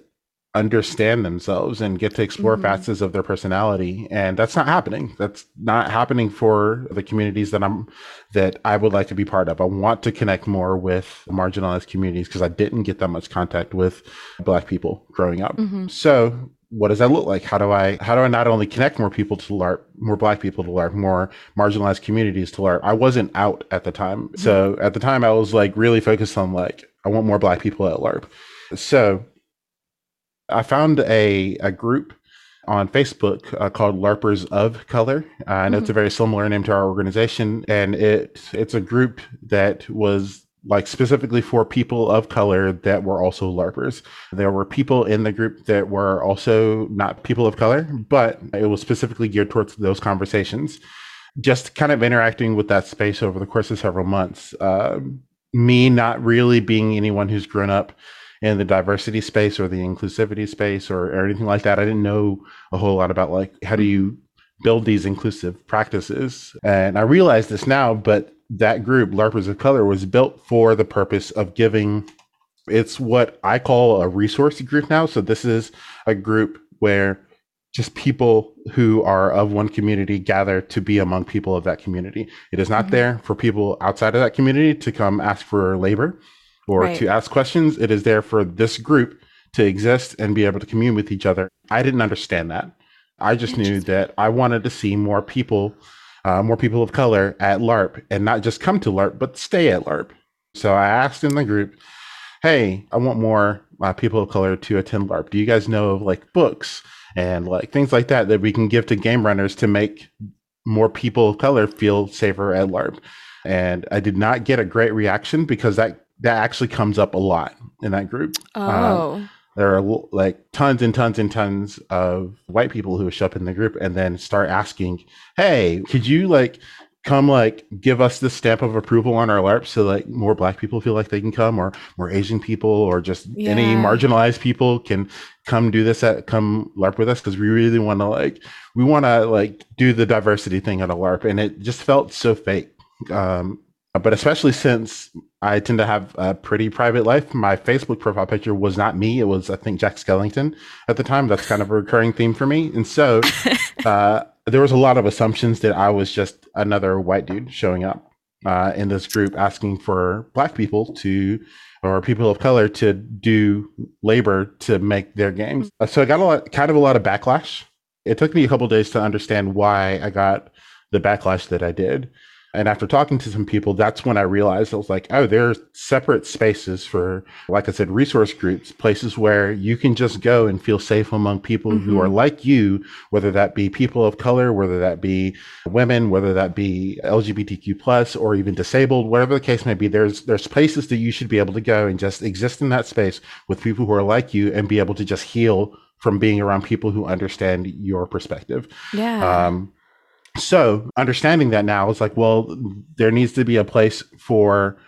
understand themselves and get to explore mm-hmm. facets of their personality and that's not happening. That's not happening for the communities that i'm that i would like to be part of. I want to connect more with marginalized communities because i didn't get that much contact with black people growing up. Mm-hmm. so what does that look like? How do i how do i not only connect more people to larp more black people to larp more marginalized communities to larp? I wasn't out at the time. Mm-hmm. so at the time i was like really focused on like i want more black people at larp. So I found a, a group on Facebook uh, called LARPers of Color. Uh, I know mm-hmm. it's a very similar name to our organization, and it it's a group that was like specifically for people of color that were also LARPers. There were people in the group that were also not people of color, but it was specifically geared towards those conversations. Just kind of interacting with that space over the course of several months. Uh, me not really being anyone who's grown up in the diversity space or the inclusivity space or, or anything like that. I didn't know a whole lot about like how do you build these inclusive practices. And I realize this now, but that group, LARPers of Color, was built for the purpose of giving it's what I call a resource group now. So this is a group where just people who are of one community gather to be among people of that community. It is not mm-hmm. there for people outside of that community to come ask for labor or right. to ask questions. It is there for this group to exist and be able to commune with each other. I didn't understand that. I just knew that I wanted to see more people, uh, more people of color at LARP and not just come to LARP, but stay at LARP. So I asked in the group, hey, I want more uh, people of color to attend LARP. Do you guys know of like books and like things like that that we can give to game runners to make more people of color feel safer at LARP? And I did not get a great reaction because that that actually comes up a lot in that group. Um, oh. Um, there are like tons and tons and tons of white people who show up in the group and then start asking, "Hey, could you like come like give us the stamp of approval on our LARP so like more black people feel like they can come or more Asian people or just yeah. any marginalized people can come do this at come LARP with us because we really want to like we want to like do the diversity thing at a LARP and it just felt so fake. Um, but especially since I tend to have a pretty private life. My Facebook profile picture was not me. It was, I think, Jack Skellington at the time. That's kind of a recurring theme for me. And so uh, there was a lot of assumptions that I was just another white dude showing up uh, in this group asking for black people to, or people of color to do labor to make their games. Uh, so I got a lot, kind of a lot of backlash. It took me a couple days to understand why I got the backlash that I did. And after talking to some people, that's when I realized I was like, oh, there are separate spaces for, like I said, resource groups, places where you can just go and feel safe among people mm-hmm. who are like you, whether that be people of color, whether that be women, whether that be LGBTQ plus or even disabled, whatever the case may be. There's there's places that you should be able to go and just exist in that space with people who are like you and be able to just heal from being around people who understand your perspective. Yeah. Um, so understanding that now is like, well, there needs to be a place for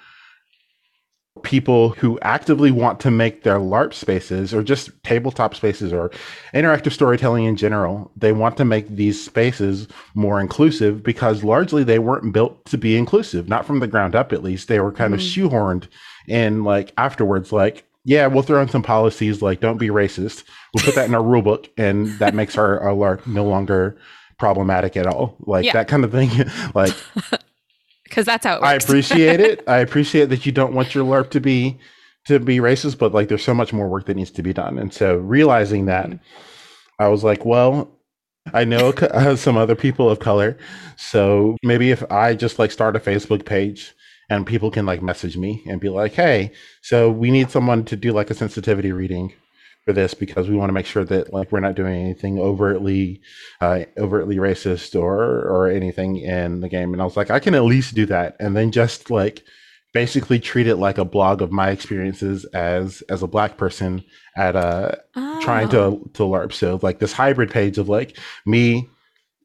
people who actively want to make their LARP spaces or just tabletop spaces or interactive storytelling in general. They want to make these spaces more inclusive because largely they weren't built to be inclusive, not from the ground up at least. They were kind mm-hmm. of shoehorned in like afterwards, like, yeah, we'll throw in some policies like don't be racist. We'll put that in our rule book and that makes our, our LARP no longer problematic at all. Like yeah. that kind of thing. like because that's how I appreciate it. I appreciate that you don't want your LARP to be to be racist, but like there's so much more work that needs to be done. And so realizing that, mm-hmm. I was like, well, I know uh, some other people of color, so maybe if I just like start a Facebook page and people can like message me and be like, hey, so we need someone to do like a sensitivity reading for this because we want to make sure that like we're not doing anything overtly uh, overtly racist or or anything in the game and i was like i can at least do that and then just like basically treat it like a blog of my experiences as as a black person at a oh. trying to oh. to larp so like this hybrid page of like me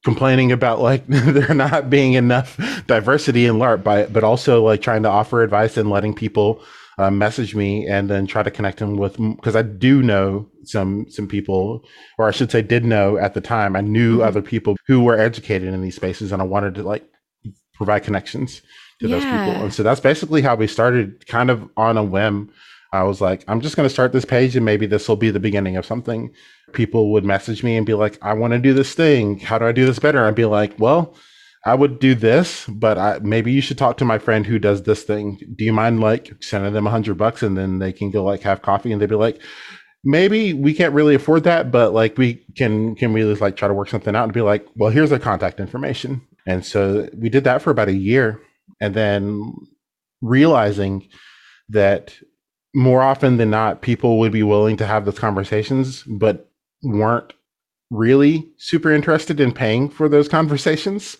complaining about like there not being enough diversity in larp by but also like trying to offer advice and letting people uh, message me and then try to connect them with because I do know some some people, or I should say, did know at the time. I knew mm-hmm. other people who were educated in these spaces, and I wanted to like provide connections to yeah. those people. And so that's basically how we started, kind of on a whim. I was like, I'm just going to start this page, and maybe this will be the beginning of something. People would message me and be like, I want to do this thing. How do I do this better? I'd be like, well I would do this, but I, maybe you should talk to my friend who does this thing. Do you mind like sending them a hundred bucks and then they can go like have coffee and they'd be like, maybe we can't really afford that, but like we can can we like try to work something out and be like, well, here's their contact information. And so we did that for about a year, and then realizing that more often than not, people would be willing to have those conversations, but weren't really super interested in paying for those conversations.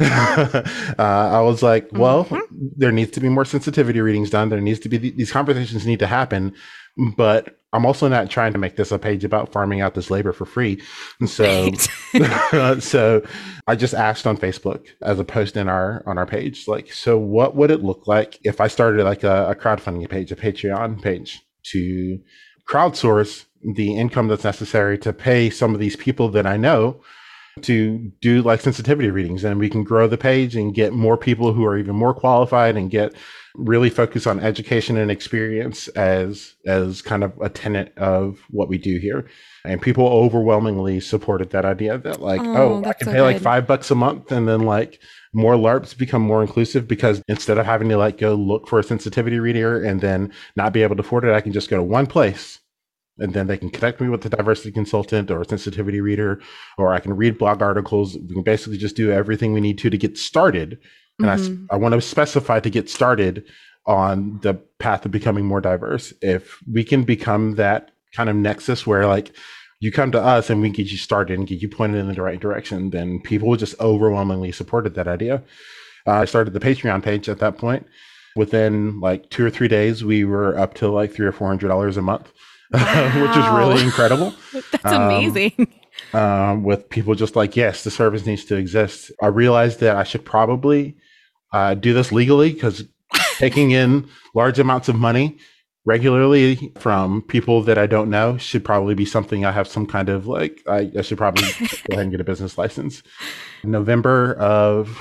uh, I was like, well, mm-hmm. there needs to be more sensitivity readings done. There needs to be th- these conversations need to happen, but I'm also not trying to make this a page about farming out this labor for free. And so, so I just asked on Facebook as a post in our on our page, like, so what would it look like if I started like a, a crowdfunding page, a Patreon page to crowdsource the income that's necessary to pay some of these people that I know to do like sensitivity readings and we can grow the page and get more people who are even more qualified and get really focus on education and experience as as kind of a tenet of what we do here and people overwhelmingly supported that idea that like oh, oh i can so pay good. like five bucks a month and then like more larps become more inclusive because instead of having to like go look for a sensitivity reader and then not be able to afford it i can just go to one place and then they can connect me with a diversity consultant or a sensitivity reader, or I can read blog articles. We can basically just do everything we need to to get started. And mm-hmm. I, I want to specify to get started on the path of becoming more diverse. If we can become that kind of nexus where like you come to us and we get you started and get you pointed in the right direction, then people just overwhelmingly supported that idea. Uh, I started the Patreon page at that point. Within like two or three days, we were up to like three or four hundred dollars a month wow. which is really incredible. That's um, amazing. Um, with people just like, yes, the service needs to exist. I realized that I should probably uh, do this legally because taking in large amounts of money regularly from people that I don't know should probably be something I have some kind of like, I, I should probably go ahead and get a business license. November of,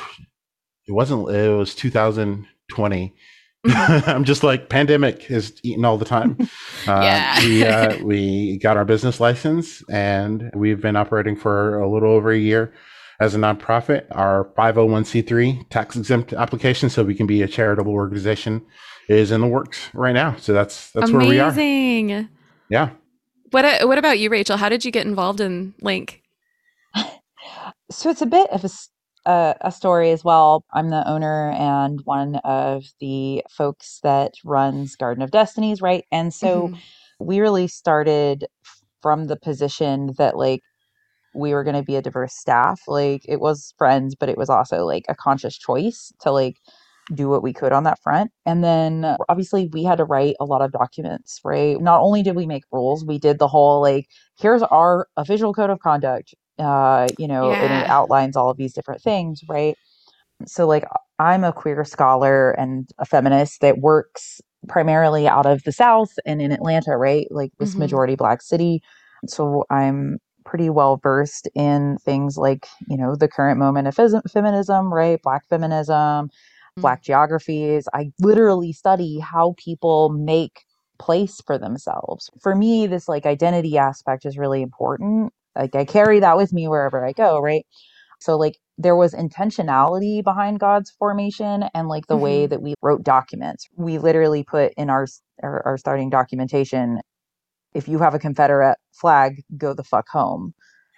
it wasn't, it was 2020. I'm just like pandemic is eating all the time. Uh, yeah. we uh, we got our business license and we've been operating for a little over a year as a nonprofit. Our 501c3 tax exempt application, so we can be a charitable organization, is in the works right now. So that's that's Amazing. where we are. Amazing. Yeah. What uh, what about you, Rachel? How did you get involved in Link? So it's a bit of a a, a, story as well. I'm the owner and one of the folks that runs Garden of Destinies, right? And so mm-hmm. we really started from the position that like we were going to be a diverse staff. Like it was friends, but it was also like a conscious choice to like do what we could on that front. And then obviously we had to write a lot of documents, right? Not only did we make rules, we did the whole like, here's our official code of conduct uh, you know, yeah. and it outlines all of these different things, right? So, like, I'm a queer scholar and a feminist that works primarily out of the South and in Atlanta, right? Like this mm-hmm. majority black city. So, I'm pretty well versed in things like, you know, the current moment of feminism, right? Black feminism, mm-hmm. black geographies. I literally study how people make place for themselves. For me, this like identity aspect is really important like I carry that with me wherever I go, right? So like there was intentionality behind GoD's formation and like the mm-hmm. way that we wrote documents. We literally put in our, our our starting documentation if you have a Confederate flag, go the fuck home.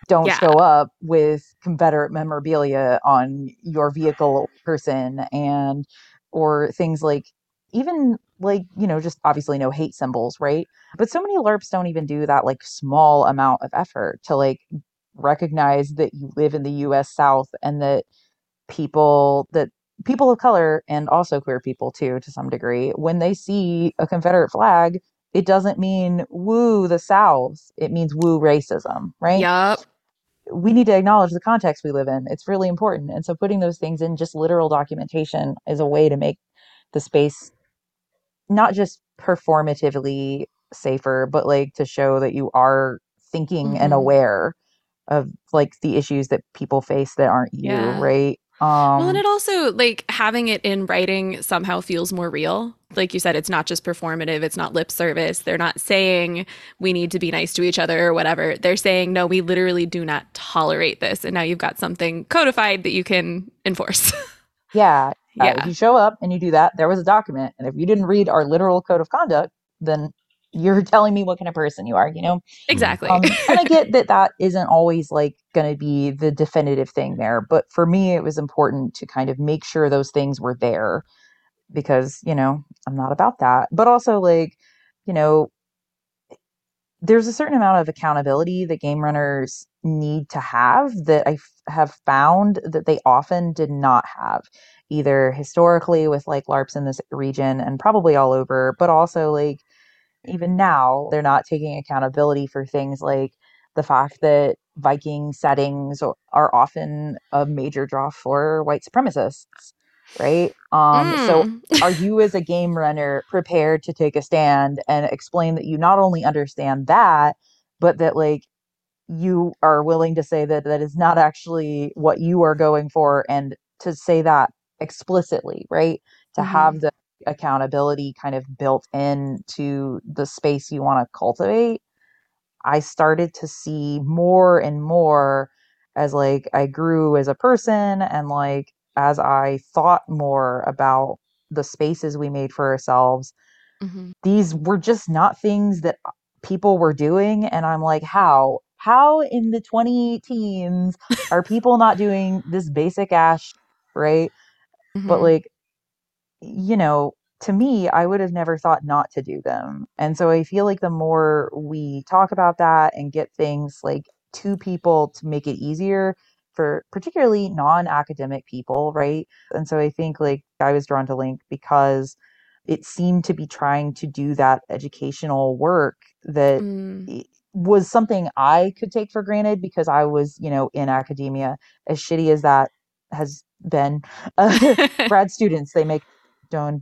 Don't yeah. show up with Confederate memorabilia on your vehicle person and or things like even like you know just obviously no hate symbols right? But so many larps don't even do that like small amount of effort to like recognize that you live in the us south and that people that people of color and also queer people too to some degree when they see a confederate flag it doesn't mean woo the south it means woo racism right? Yep we need to acknowledge the context we live in it's really important and so putting those things in just literal documentation is a way to make the space not just performatively safer, but like to show that you are thinking and Mhm. aware of like the issues that people face that aren't you, Yeah. right? Um, well, and it also like having it in writing somehow feels more real. Like you said, it's not just performative, it's not lip service. They're not saying we need to be nice to each other or whatever. They're saying, no, we literally do not tolerate this. And now you've got something codified that you can enforce. yeah, yeah. yeah. If you show up and you do that, there was a document, and if you didn't read our literal code of conduct, then you're telling me what kind of person you are, you know. exactly. Um, and I get that that isn't always like going to be the definitive thing there, but for me, it was important to kind of make sure those things were there because you know I'm not about that. But also, like you know, there's a certain amount of accountability that game runners need to have that I f- have found that they often did not have either historically with like larps in this region and probably all over but also like even now they're not taking accountability for things like the fact that viking settings are often a major draw for white supremacists right um so Mm. are you as a game runner prepared to take a stand and explain that you not only understand that but that like you are willing to say that that is not actually what you are going for and to say that explicitly right to Mhm. have the accountability kind of built into the space you want to cultivate i started to see more and more as like i grew as a person and like as i thought more about the spaces we made for ourselves Mhm. these were just not things that people were doing and i'm like how how in the 20 teens are people not doing this basic ash, sh- right but like you know to me i would have never thought not to do them and so i feel like the more we talk about that and get things like to people to make it easier for particularly non-academic people right and so i think like i was drawn to link because it seemed to be trying to do that educational work that Mm. was something I could take for granted because I was, you know, in academia. As shitty as that has been, uh, grad students they make don't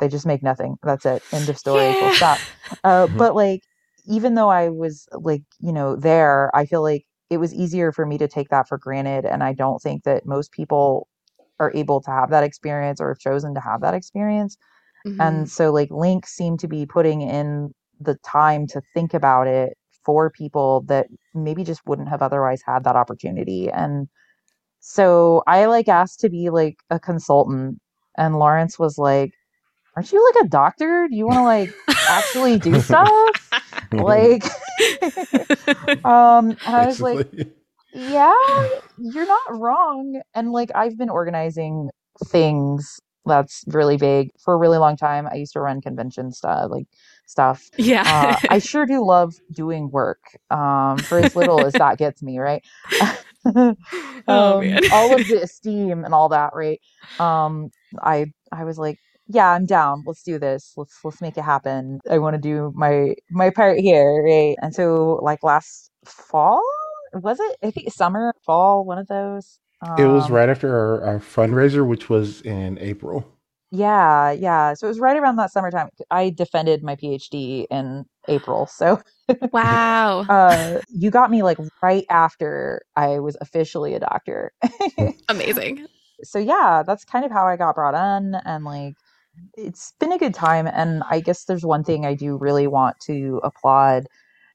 they just make nothing. That's it. End of story. Full stop. Uh, Mhm. but like, even though I was like, you know, there, I feel like it was easier for me to take that for granted, and I don't think that most people are able to have that experience or have chosen to have that experience Mhm. and so like link seemed to be putting in the time to think about it for people that maybe just wouldn't have otherwise had that opportunity and so i like asked to be like a consultant and lawrence was like aren't you like a doctor do you want to like actually do stuff like um and i was like yeah, you're not wrong. And like I've been organizing things that's really big for a really long time. I used to run convention stuff, like stuff. yeah. Uh, I sure do love doing work. Um, for as little as that gets me, right? oh um, man. all of the esteem and all that, right? Um, I I was like, yeah, I'm down. Let's do this. Let's let's make it happen. I want to do my my part here, right? And so like last fall, was it? I think summer, fall, one of those. it was Um, right after our, our fundraiser, which was in April. Yeah, yeah. So it was right around that summertime. I defended my PhD in April. So wow. uh you got me like right after I was officially a doctor. Amazing. so yeah, that's kind of how I got brought on and like it's been a good time and I guess there's one thing I do really want to applaud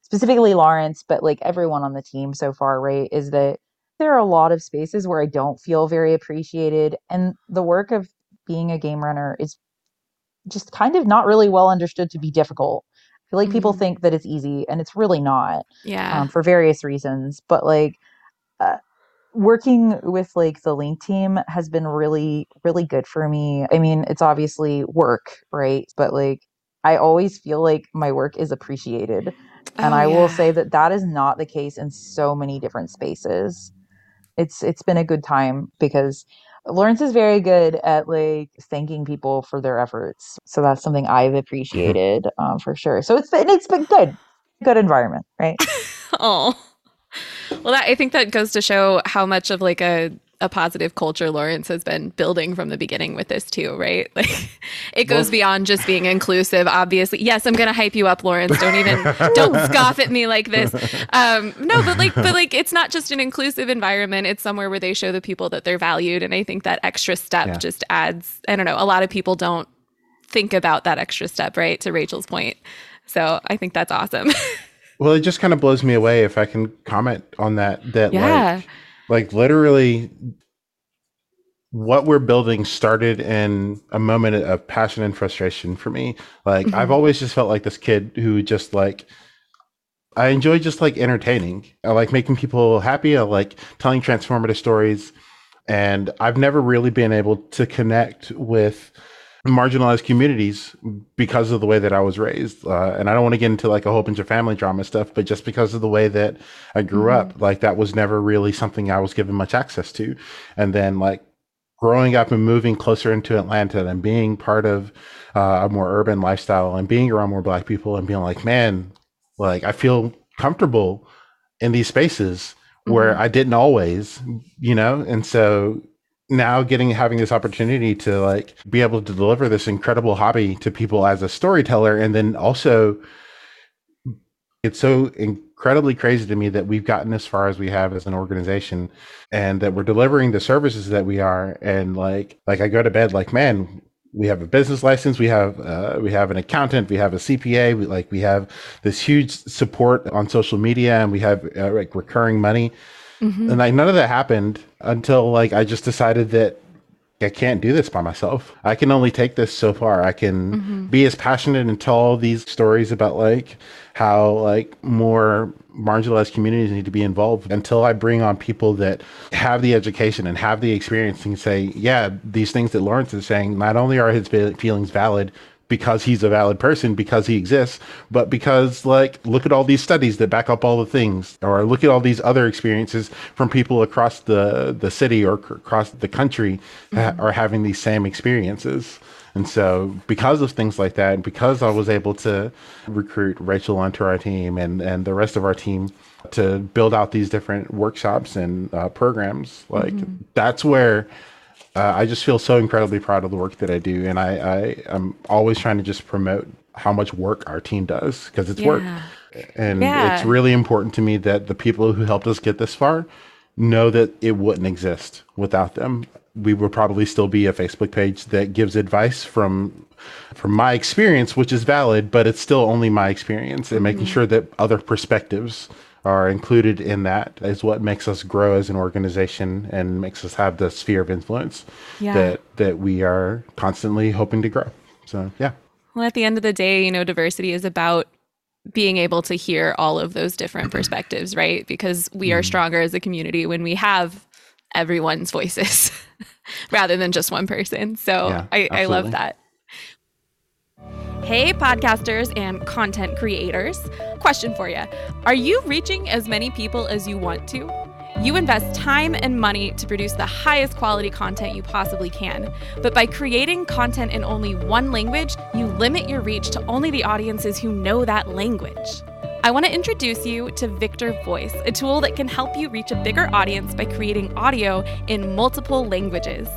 specifically Lawrence, but like everyone on the team so far, right, is that there are a lot of spaces where I don't feel very appreciated and the work of being a game runner is just kind of not really well understood to be difficult. I feel like people Mhm. think that it's easy and it's really not Yeah. um, for various reasons. But like uh, working with like the Link team has been really, really good for me. I mean, it's obviously work, right? But like I always feel like my work is appreciated. And Oh, I will say that that is not the case in so many different spaces. It's it's been a good time because Lawrence is very good at like thanking people for their efforts. So that's something I've appreciated um, for sure. So it's been it's been good, good environment, right? Oh. Well, that, I think that goes to show how much of like a a positive culture Lawrence has been building from the beginning with this too, right? Like it goes well, beyond just being inclusive. Obviously, yes, I'm going to hype you up, Lawrence. Don't even don't scoff at me like this. Um, no, but like, but like, it's not just an inclusive environment. It's somewhere where they show the people that they're valued, and I think that extra step yeah. just adds. I don't know. A lot of people don't think about that extra step, right? To Rachel's point. So I think that's awesome. well, it just kind of blows me away if I can comment on that. That yeah. like like literally what we're building started in a moment of passion and frustration for me. Like mm-hmm. I've always just felt like this kid who just like I enjoy just like entertaining. I like making people happy. I like telling transformative stories. And I've never really been able to connect with marginalized communities because of the way that I was raised. Uh, and I don't want to get into like a whole bunch of family drama stuff, but just because of the way that I grew mm-hmm. up, like that was never really something I was given much access to. And then like growing up and moving closer into Atlanta and being part of uh, a more urban lifestyle and being around more black people and being like, man, like I feel comfortable in these spaces where mm-hmm. I didn't always, you know? And so now getting having this opportunity to like be able to deliver this incredible hobby to people as a storyteller. And then also it's so incredibly crazy to me that we've gotten as far as we have as an organization and that we're delivering the services that we are. And like like i go to bed like man we have a business license we have uh, we have an accountant we have a cpa we like we have this huge support on social media and we have uh, like recurring money Mm-hmm. And like none of that happened until like I just decided that I can't do this by myself. I can only take this so far. I can mm-hmm. be as passionate and tell these stories about like how like more marginalized communities need to be involved until I bring on people that have the education and have the experience and say, yeah, these things that Lawrence is saying, not only are his feelings valid, because he's a valid person because he exists but because like look at all these studies that back up all the things or look at all these other experiences from people across the the city or c- across the country mm-hmm. that are having these same experiences and so because of things like that and because i was able to recruit rachel onto our team and and the rest of our team to build out these different workshops and uh, programs like mm-hmm. that's where uh, I just feel so incredibly proud of the work that I do, and I, I am always trying to just promote how much work our team does because it's yeah. work, and yeah. it's really important to me that the people who helped us get this far know that it wouldn't exist without them. We would probably still be a Facebook page that gives advice from from my experience, which is valid, but it's still only my experience, and making mm-hmm. sure that other perspectives are included in that is what makes us grow as an organization and makes us have the sphere of influence yeah. that that we are constantly hoping to grow. So yeah. Well, at the end of the day, you know, diversity is about being able to hear all of those different perspectives, right? Because we are mm-hmm. stronger as a community when we have everyone's voices rather than just one person. So yeah, I, I love that. Hey, podcasters and content creators. Question for you Are you reaching as many people as you want to? You invest time and money to produce the highest quality content you possibly can. But by creating content in only one language, you limit your reach to only the audiences who know that language. I want to introduce you to Victor Voice, a tool that can help you reach a bigger audience by creating audio in multiple languages.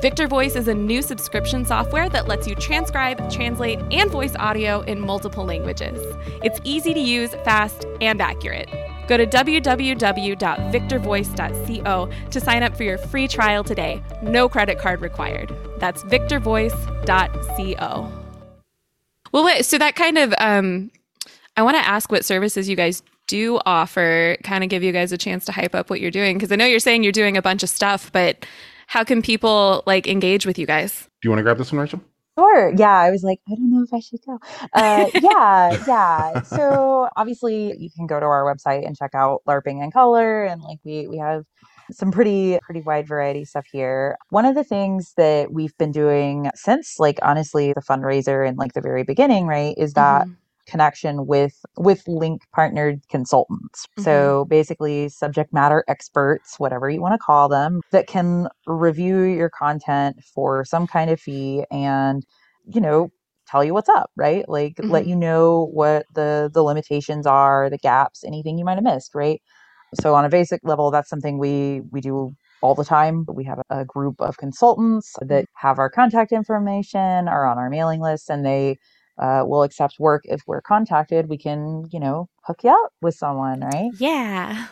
Victor Voice is a new subscription software that lets you transcribe, translate, and voice audio in multiple languages. It's easy to use, fast, and accurate. Go to www.victorvoice.co to sign up for your free trial today. No credit card required. That's victorvoice.co. Well, wait, so that kind of, um, I want to ask what services you guys do offer, kind of give you guys a chance to hype up what you're doing. Because I know you're saying you're doing a bunch of stuff, but how can people like engage with you guys? Do you want to grab this one, Rachel? Sure. Yeah. I was like, I don't know if I should go. Uh, yeah. yeah. So obviously you can go to our website and check out LARPing in color. And like we, we have some pretty, pretty wide variety stuff here. One of the things that we've been doing since like, honestly, the fundraiser and like the very beginning, right, is that mm-hmm connection with with link partnered consultants mm-hmm. so basically subject matter experts whatever you want to call them that can review your content for some kind of fee and you know tell you what's up right like mm-hmm. let you know what the the limitations are the gaps anything you might have missed right so on a basic level that's something we we do all the time. We have a group of consultants that have our contact information, are on our mailing list, and they uh, we'll accept work if we're contacted. We can, you know, hook you up with someone, right? Yeah.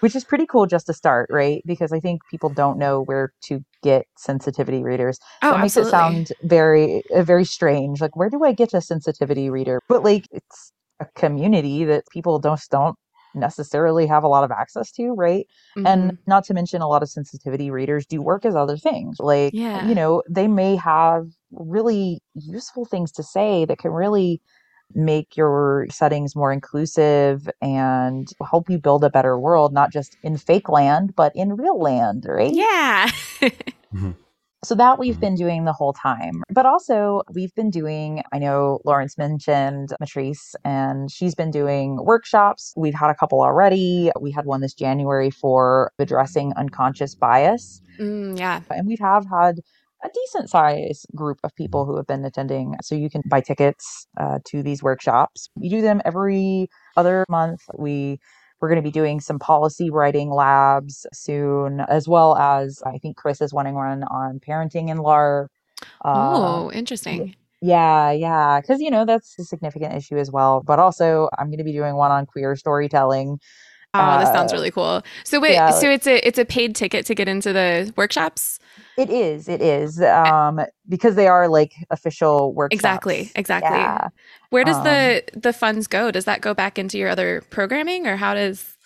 Which is pretty cool just to start, right? Because I think people don't know where to get sensitivity readers. Oh, That makes absolutely. it sound very, uh, very strange. Like, where do I get a sensitivity reader? But like, it's a community that people don't don't necessarily have a lot of access to, right? Mhm. And not to mention, a lot of sensitivity readers do work as other things. Like, Yeah. you know, they may have really useful things to say that can really make your settings more inclusive and help you build a better world, not just in fake land, but in real land, right? yeah. So that we've Mhm. been doing the whole time. But also, we've been doing, I know Lawrence mentioned Matrice, and she's been doing workshops. We've had a couple already. We had one this January for addressing unconscious bias. Mm, yeah. And we have had a decent size group of people who have been attending. So you can buy tickets uh, to these workshops. We do them every other month. We we're going to be doing some policy writing labs soon, as well as I think Chris is wanting one on parenting in LARP. Uh, oh, interesting. yeah, yeah, because you know that's a significant issue as well. But also, I'm going to be doing one on queer storytelling. Oh, this sounds Uh, really cool. So wait, yeah, so it's a it's a paid ticket to get into the workshops? It is, it is, um, because they are like official workshops. Exactly, exactly. Yeah. Where does Um, the the funds go? Does that go back into your other programming or how does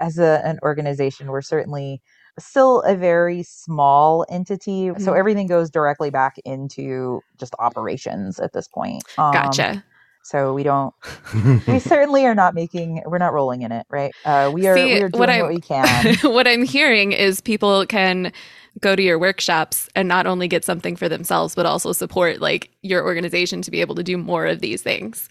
As a, an organization, we're certainly still a very small entity, so Mhm. everything goes directly back into just operations at this point. Um, Gotcha. So we don't, we certainly are not making, we're not rolling in it, right? Uh, we are, See, we are what doing I- what we can. what I'm hearing is people can go to your workshops and not only get something for themselves, but also support like your organization to be able to do more of these things.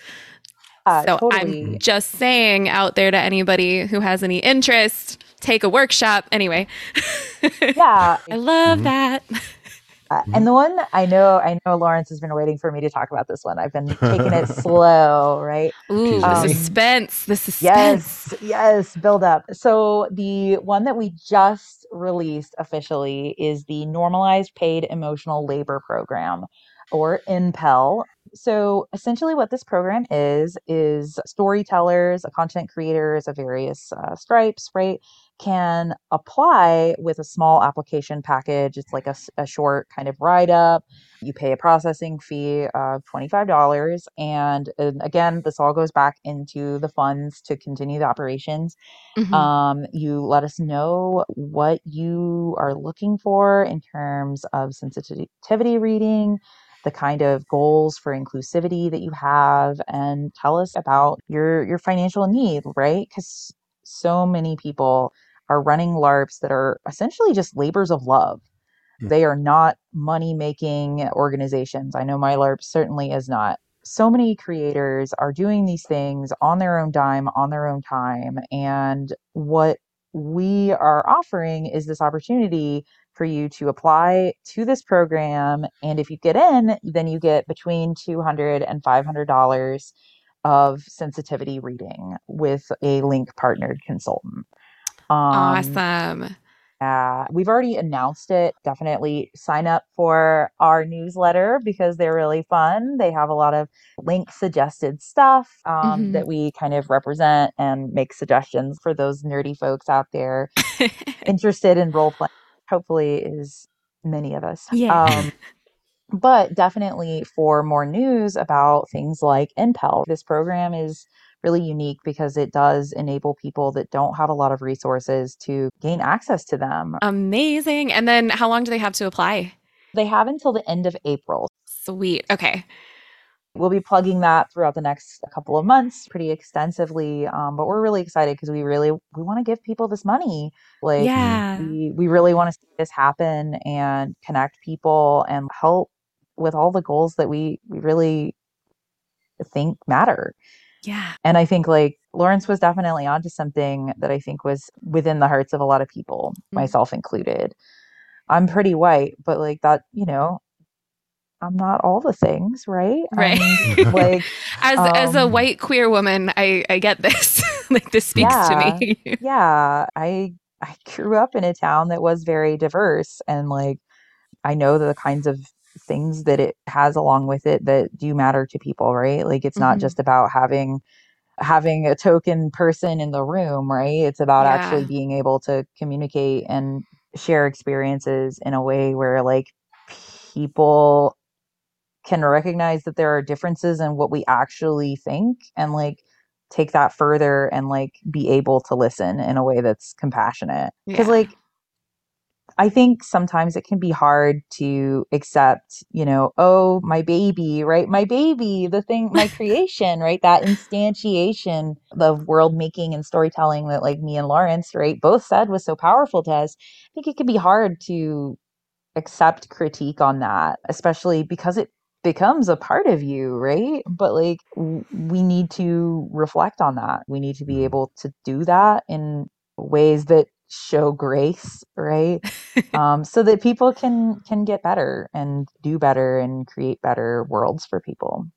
Uh, so totally. I'm just saying out there to anybody who has any interest, take a workshop. Anyway, yeah. I love Mhm. that. Uh, and the one I know, I know Lawrence has been waiting for me to talk about this one. I've been taking it slow, right? Ooh, the Um, suspense, the suspense. Yes, yes, build up. So the one that we just released officially is the Normalized Paid Emotional Labor Program, or NPEL. So essentially, what this program is is storytellers, content creators of various uh, stripes, right, can apply with a small application package. It's like a, a short kind of write up. You pay a processing fee of $25. And, and again, this all goes back into the funds to continue the operations. Mhm. Um, you let us know what you are looking for in terms of sensitivity reading, the kind of goals for inclusivity that you have, and tell us about your your financial need, right? Because so many people are running LARPs that are essentially just labors of love. Hmm. They are not money making organizations. I know my LARP certainly is not. So many creators are doing these things on their own dime, on their own time. And what we are offering is this opportunity for you to apply to this program. And if you get in, then you get between $200 and $500 of sensitivity reading with a link partnered consultant. Um, awesome. uh, we've already announced it. Definitely sign up for our newsletter because they're really fun. They have a lot of link suggested stuff um, Mhm. that we kind of represent and make suggestions for those nerdy folks out there interested in role playing. Hopefully, is many of us. Yeah. Um, but definitely for more news about things like NPEL, this program is really unique because it does enable people that don't have a lot of resources to gain access to them. Amazing. And then how long do they have to apply? They have until the end of April. Sweet. Okay. We'll be plugging that throughout the next couple of months pretty extensively. Um, but we're really excited because we really we want to give people this money. Like yeah. we we really want to see this happen and connect people and help with all the goals that we we really think matter. Yeah. And I think like Lawrence was definitely onto something that I think was within the hearts of a lot of people, Mhm. myself included. I'm pretty white, but like that, you know, I'm not all the things, right? Right. I'm, like, As as a um, white queer woman, I I get this. like this speaks Yeah. to me. yeah, I I grew up in a town that was very diverse and like I know the kinds of things that it has along with it that do matter to people, right? Like it's not Mhm. just about having having a token person in the room, right? It's about actually being able to communicate and share experiences in a way where like people can recognize that there are differences in what we actually think and like take that further and like be able to listen in a way that's compassionate. Because Yeah. like I think sometimes it can be hard to accept, you know, oh, my baby, right? My baby, the thing, my creation, right? That instantiation of world making and storytelling that, like, me and Lawrence, right, both said was so powerful to us. I think it can be hard to accept critique on that, especially because it becomes a part of you, right? But like, w- we need to reflect on that. We need to be Mhm. able to do that in ways that show grace, right? um, so that people can can get better and do better and create better worlds for people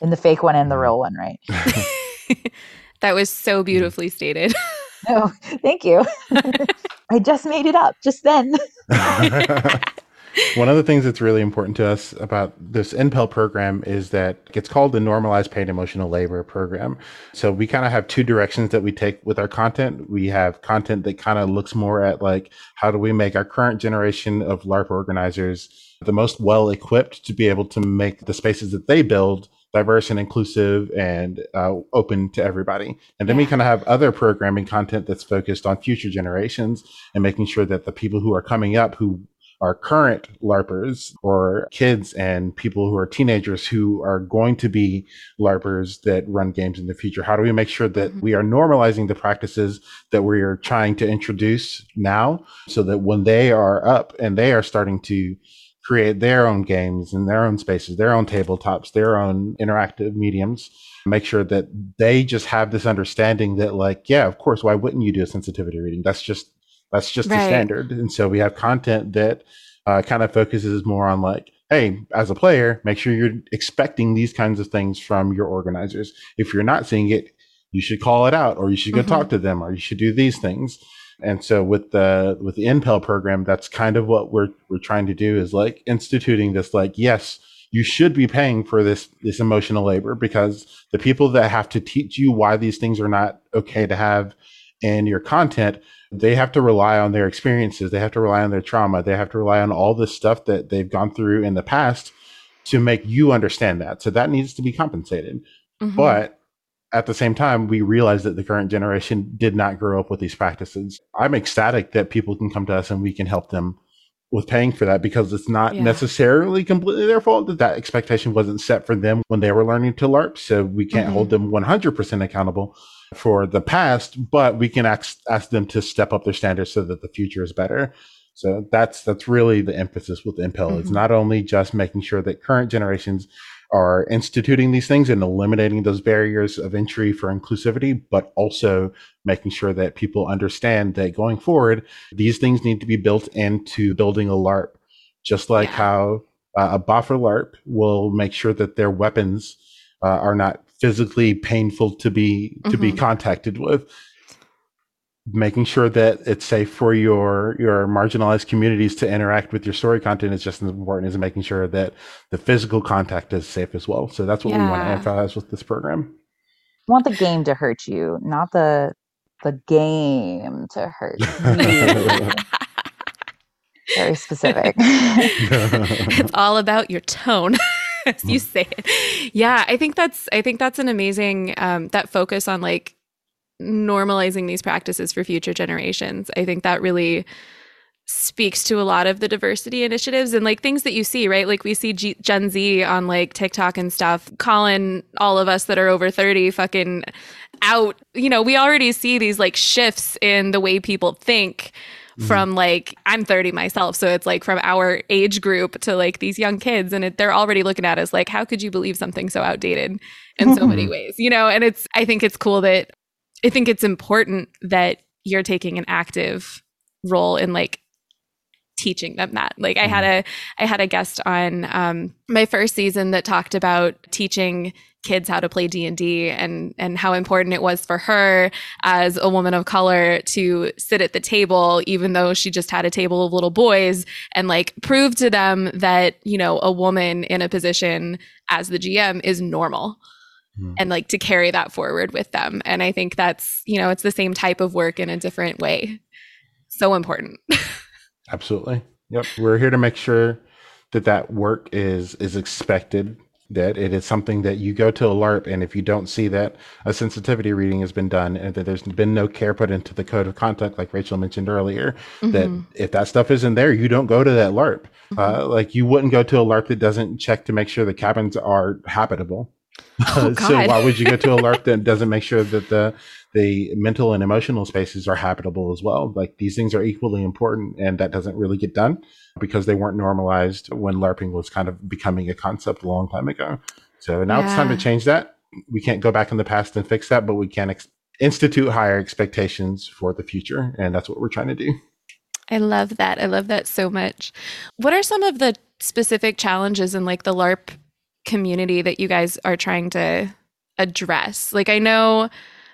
in the fake one and the Mhm. real one, right? that was so beautifully stated. No, thank you. I just made it up just then. One of the things that's really important to us about this NPEL program is that it's called the Normalized Paid Emotional Labor Program. So we kind of have two directions that we take with our content. We have content that kind of looks more at like how do we make our current generation of LARP organizers the most well equipped to be able to make the spaces that they build diverse and inclusive and uh, open to everybody. And then we kind of have other programming content that's focused on future generations and making sure that the people who are coming up who are current LARPers or kids and people who are teenagers who are going to be LARPers that run games in the future? How do we make sure that Mhm. we are normalizing the practices that we are trying to introduce now so that when they are up and they are starting to create their own games and their own spaces, their own tabletops, their own interactive mediums, make sure that they just have this understanding that like, yeah, of course, why wouldn't you do a sensitivity reading? That's just that's just the standard. And so we have content that uh, kind of focuses more on like, hey, as a player, make sure you're expecting these kinds of things from your organizers. If you're not seeing it, you should call it out, or you should go Mhm. talk to them, or you should do these things. And so with the with the NPEL program, that's kind of what we're we're trying to do is like instituting this like, yes, you should be paying for this this emotional labor because the people that have to teach you why these things are not okay to have in your content they have to rely on their experiences they have to rely on their trauma they have to rely on all this stuff that they've gone through in the past to make you understand that so that needs to be compensated Mhm. but at the same time we realize that the current generation did not grow up with these practices i'm ecstatic that people can come to us and we can help them with paying for that because it's not Yeah. necessarily completely their fault that that expectation wasn't set for them when they were learning to LARP. So we can't Mhm. hold them 100% accountable for the past, but we can ask, ask them to step up their standards so that the future is better. So that's that's really the emphasis with NPEL. It's Mhm. not only just making sure that current generations are instituting these things and eliminating those barriers of entry for inclusivity, but also making sure that people understand that going forward, these things need to be built into building a LARP, just like Yeah. how uh, a boffer LARP will make sure that their weapons uh, are not physically painful to be to be Mhm. contacted with. Making sure that it's safe for your your marginalized communities to interact with your story content is just as important as making sure that the physical contact is safe as well. So that's what we want to emphasize with this program. I want the game to hurt you, not the the game to hurt you. Very specific. it's all about your tone as you say it. Yeah i think that's i think that's an amazing um, that focus on like normalizing these practices for future generations. I think that really speaks to a lot of the diversity initiatives and like things that you see right? Like we see G- gen z on like tiktok and stuff calling all of us that are over 30 fucking out. You know we already see these like shifts in the way people think Mm-hmm. from like I'm 30 myself, so it's like from our age group to like these young kids, and it, they're already looking at us like, how could you believe something so outdated in so many mm-hmm. ways, you know? And it's I think it's cool that I think it's important that you're taking an active role in like teaching them that. Like I had a I had a guest on um, my first season that talked about teaching kids how to play D&D and and how important it was for her as a woman of color to sit at the table even though she just had a table of little boys and like prove to them that you know a woman in a position as the GM is normal hmm. and like to carry that forward with them and I think that's you know it's the same type of work in a different way so important absolutely yep we're here to make sure that that work is is expected that it is something that you go to a LARP, and if you don't see that a sensitivity reading has been done and that there's been no care put into the code of conduct, like Rachel mentioned earlier, mm-hmm. that if that stuff isn't there, you don't go to that LARP. Mm-hmm. Uh, like you wouldn't go to a LARP that doesn't check to make sure the cabins are habitable. Oh, so why would you go to a LARP that doesn't make sure that the the mental and emotional spaces are habitable as well? Like these things are equally important, and that doesn't really get done because they weren't normalized when LARPing was kind of becoming a concept a long time ago. So now yeah. it's time to change that. We can't go back in the past and fix that, but we can ex- institute higher expectations for the future, and that's what we're trying to do. I love that. I love that so much. What are some of the specific challenges in like the LARP community that you guys are trying to address? Like I know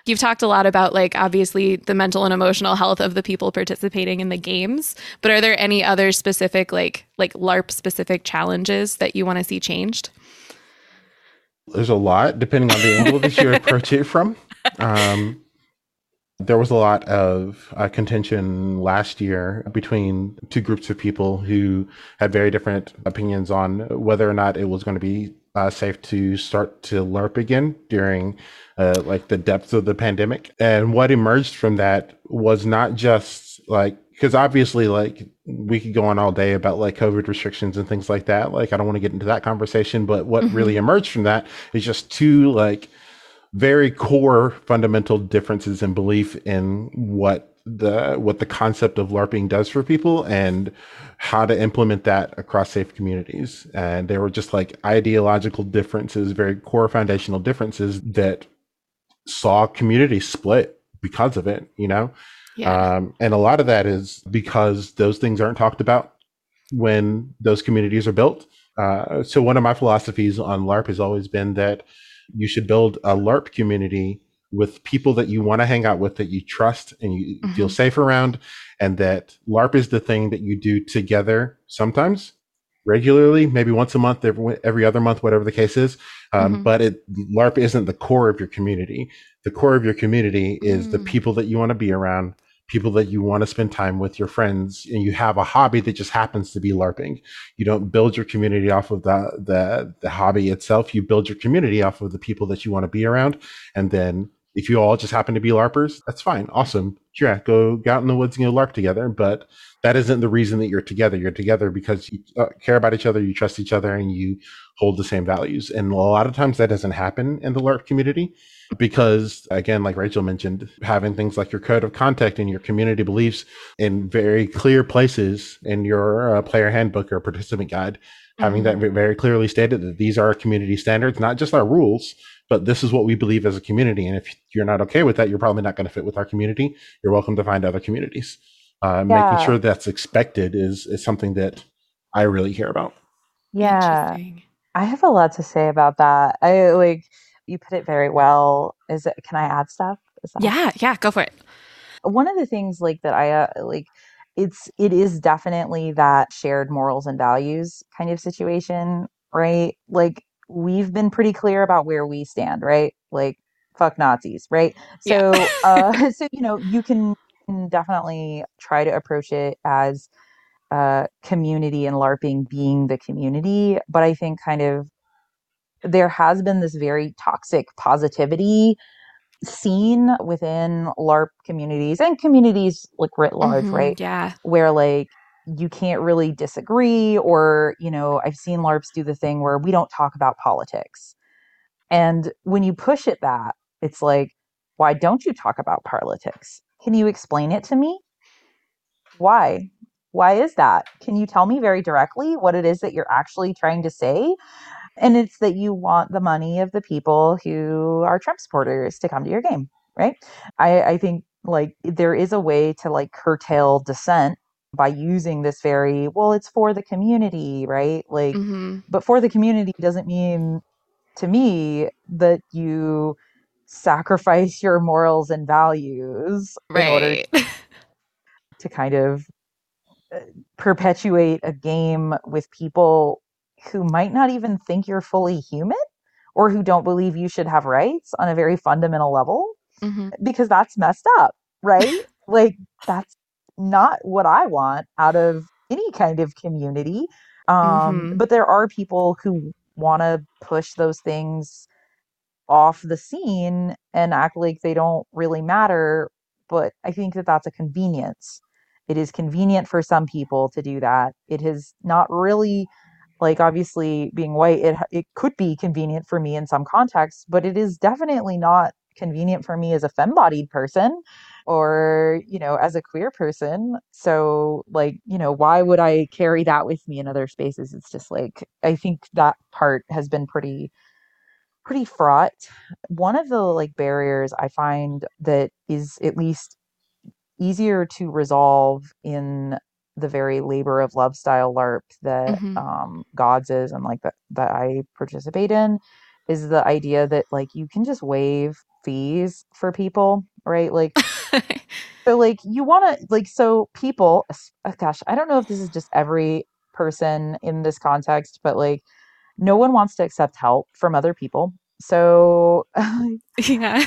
you've talked a lot about like obviously the mental and emotional health of the people participating in the games, but are there any other specific like like LARP specific challenges that you want to see changed? There's a lot depending on the angle that you approach it from. Um, there was a lot of uh, contention last year between two groups of people who had very different opinions on whether or not it was going to be uh, safe to start to LARP again during uh, like the depths of the pandemic. And what emerged from that was not just like because obviously like we could go on all day about like covid restrictions and things like that like i don't want to get into that conversation but what mm-hmm. really emerged from that is just two like very core fundamental differences in belief in what the what the concept of larping does for people and how to implement that across safe communities. And there were just like ideological differences very core foundational differences that saw communities split because of it you know? Yeah. um, and a lot of that is because those things aren't talked about when those communities are built. Uh, so one of my philosophies on larp has always been that you should build a LARP community with people that you want to hang out with, that you trust and you mm-hmm. feel safe around, and that LARP is the thing that you do together sometimes, regularly, maybe once a month, every, every other month, whatever the case is. Um, mm-hmm. But it, LARP isn't the core of your community. The core of your community is mm. the people that you want to be around people that you want to spend time with your friends and you have a hobby that just happens to be larping. You don't build your community off of the the, the hobby itself. You build your community off of the people that you want to be around and then if you all just happen to be larpers that's fine awesome. Yeah go, go out in the woods and go larp together but that isn't the reason that you're together. You're together because you uh, care about each other you trust each other and you hold the same values. And a lot of times that doesn't happen in the larp community because again like rachel mentioned having things like your code of conduct and your community beliefs in very clear places in your uh, player handbook or participant guide mm-hmm. having that mm-hmm. very clearly stated that these are our community standards not just our rules but this is what we believe as a community and if you're not okay with that you're probably not going to fit with our community you're welcome to find other communities uh, yeah. making sure that's expected is is something that i really care about yeah i have a lot to say about that i like you put it very well. Is it? Can I add stuff? yeah, yeah, go for it. One of the things like that I uh, like it's it is definitely that shared morals and values kind of situation, right? Like we've been pretty clear about where we stand, right? Like fuck Nazis, right? So yeah. uh so you know, you can definitely try to approach it as uh community and larping being the community, but I think kind of there has been this very toxic positivity seen within LARP communities and communities like writ large, mm-hmm, right? Yeah. Where like you can't really disagree, or, you know, I've seen LARPs do the thing where we don't talk about politics. And when you push it that, it's like, why don't you talk about politics? Can you explain it to me? Why? Why is that? Can you tell me very directly what it is that you're actually trying to say? And it's that you want the money of the people who are Trump supporters to come to your game, right? I, I think like there is a way to like curtail dissent by using this very well it's for the community right like Mm-hmm. but for the community doesn't mean to me that you sacrifice your morals and values in order Right. to kind of uh, perpetuate a game with people who might not even think you're fully human or who don't believe you should have rights on a very fundamental level hmm because that's messed up, right? like that's not what I want out of any kind of community. Um, Mhm. But there are people who want to push those things off the scene and act like they don't really matter. But I think that that's a convenience. It is convenient for some people to do that. It has not really like obviously being white it it could be convenient for me in some contexts but it is definitely not convenient for me as a femme-bodied person or you know as a queer person. So like you know why would i carry that with me in other spaces? It's just like i think that part has been pretty pretty fraught. One of the like barriers i find that is at least easier to resolve in the very labor of love style LARP that Mhm. um, GoD's is and like that that I participate in is the idea that like you can just waive fees for people, right? Like so like you want to like so people uh, gosh, I don't know if this is just every person in this context, but like no one wants to accept help from other people. So yeah.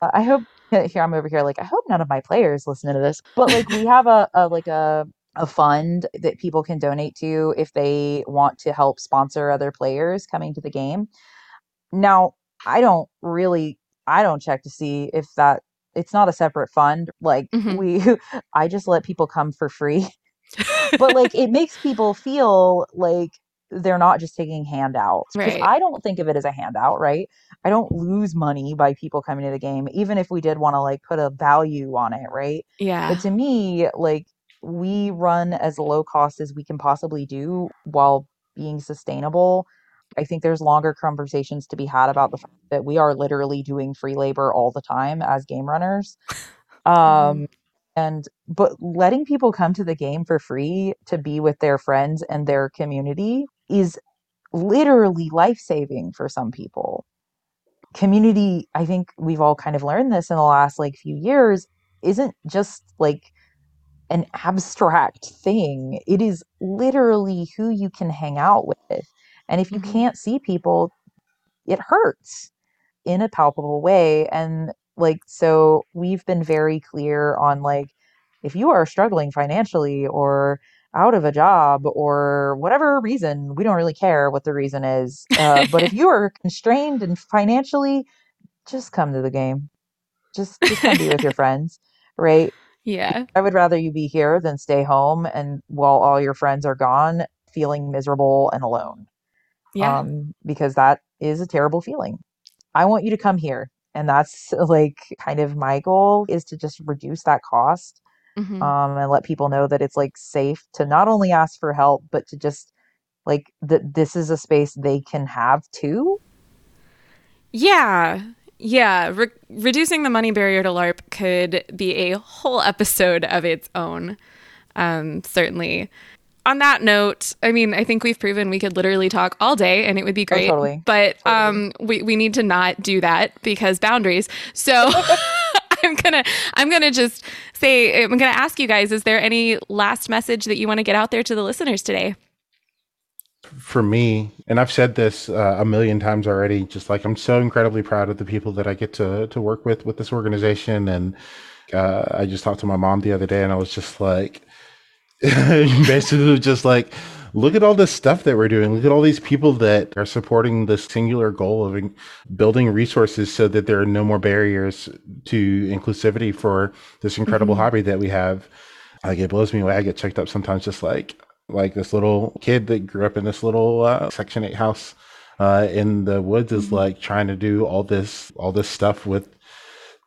uh, I hope here I'm over here like I hope none of my players listen to this. But like we have a, a like a a fund that people can donate to if they want to help sponsor other players coming to the game. Now, I don't really I don't check to see if that it's not a separate fund. Like Mhm. we I just let people come for free. but like it makes people feel like they're not just taking handouts. Because Right. I don't think of it as a handout, right? I don't lose money by people coming to the game, even if we did want to like put a value on it, right? yeah. But to me, like we run as low cost as we can possibly do while being sustainable. I think there's longer conversations to be had about the fact that we are literally doing free labor all the time as game runners. Um and but letting people come to the game for free to be with their friends and their community is literally life-saving for some people. Community, I think we've all kind of learned this in the last like few years, isn't just like an abstract thing. It is literally who you can hang out with. And if you Mhm. can't see people, it hurts in a palpable way. And like, so we've been very clear on like, if you are struggling financially or out of a job or whatever reason, we don't really care what the reason is. Uh, but if you are constrained and financially, just come to the game. Just, just come be with your friends, right? Yeah. I would rather you be here than stay home and while all your friends are gone, feeling miserable and alone. Yeah. Um, because that is a terrible feeling. I want you to come here. And that's like kind of my goal is to just reduce that cost Mhm. um, and let people know that it's like safe to not only ask for help, but to just like that this is a space they can have too. Yeah. Yeah. Re- reducing the money barrier to LARP could be a whole episode of its own. Um, certainly. On that note, I mean, I think we've proven we could literally talk all day and it would be great. totally. But um, we, we need to not do that because boundaries. So I'm gonna I'm gonna just say I'm gonna ask you guys, is there any last message that you want to get out there to the listeners today? For me, and I've said this uh, a million times already, just like I'm so incredibly proud of the people that I get to to work with with this organization. And uh, I just talked to my mom the other day, and I was just like, basically, just like, look at all this stuff that we're doing. Look at all these people that are supporting this singular goal of building resources so that there are no more barriers to inclusivity for this incredible hobby that we have. Like it blows me away. I get checked up sometimes, just like like this little kid that grew up in this little uh, Section Eight house uh, in the woods is like trying to do all this all this stuff with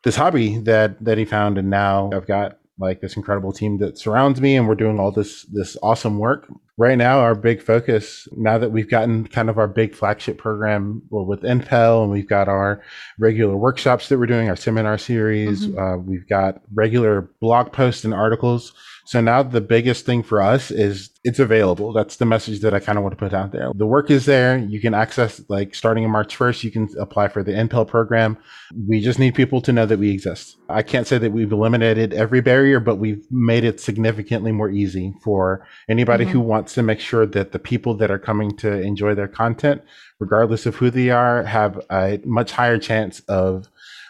this hobby that that he found, and now I've got like this incredible team that surrounds me, and we're doing all this this awesome work. Right now, our big focus, now that we've gotten kind of our big flagship program well, with NPEL, and we've got our regular workshops that we're doing, our seminar series, Mhm. uh, we've got regular blog posts and articles So now the biggest thing for us is it's available. That's the message that I kind of want to put out there. The work is there. You can access, like starting in March 1st, you can apply for the NPEL program. We just need people to know that we exist. I can't say that we've eliminated every barrier, but we've made it significantly more easy for anybody mm-hmm. who wants to make sure that the people that are coming to enjoy their content, regardless of who they are, have a much higher chance of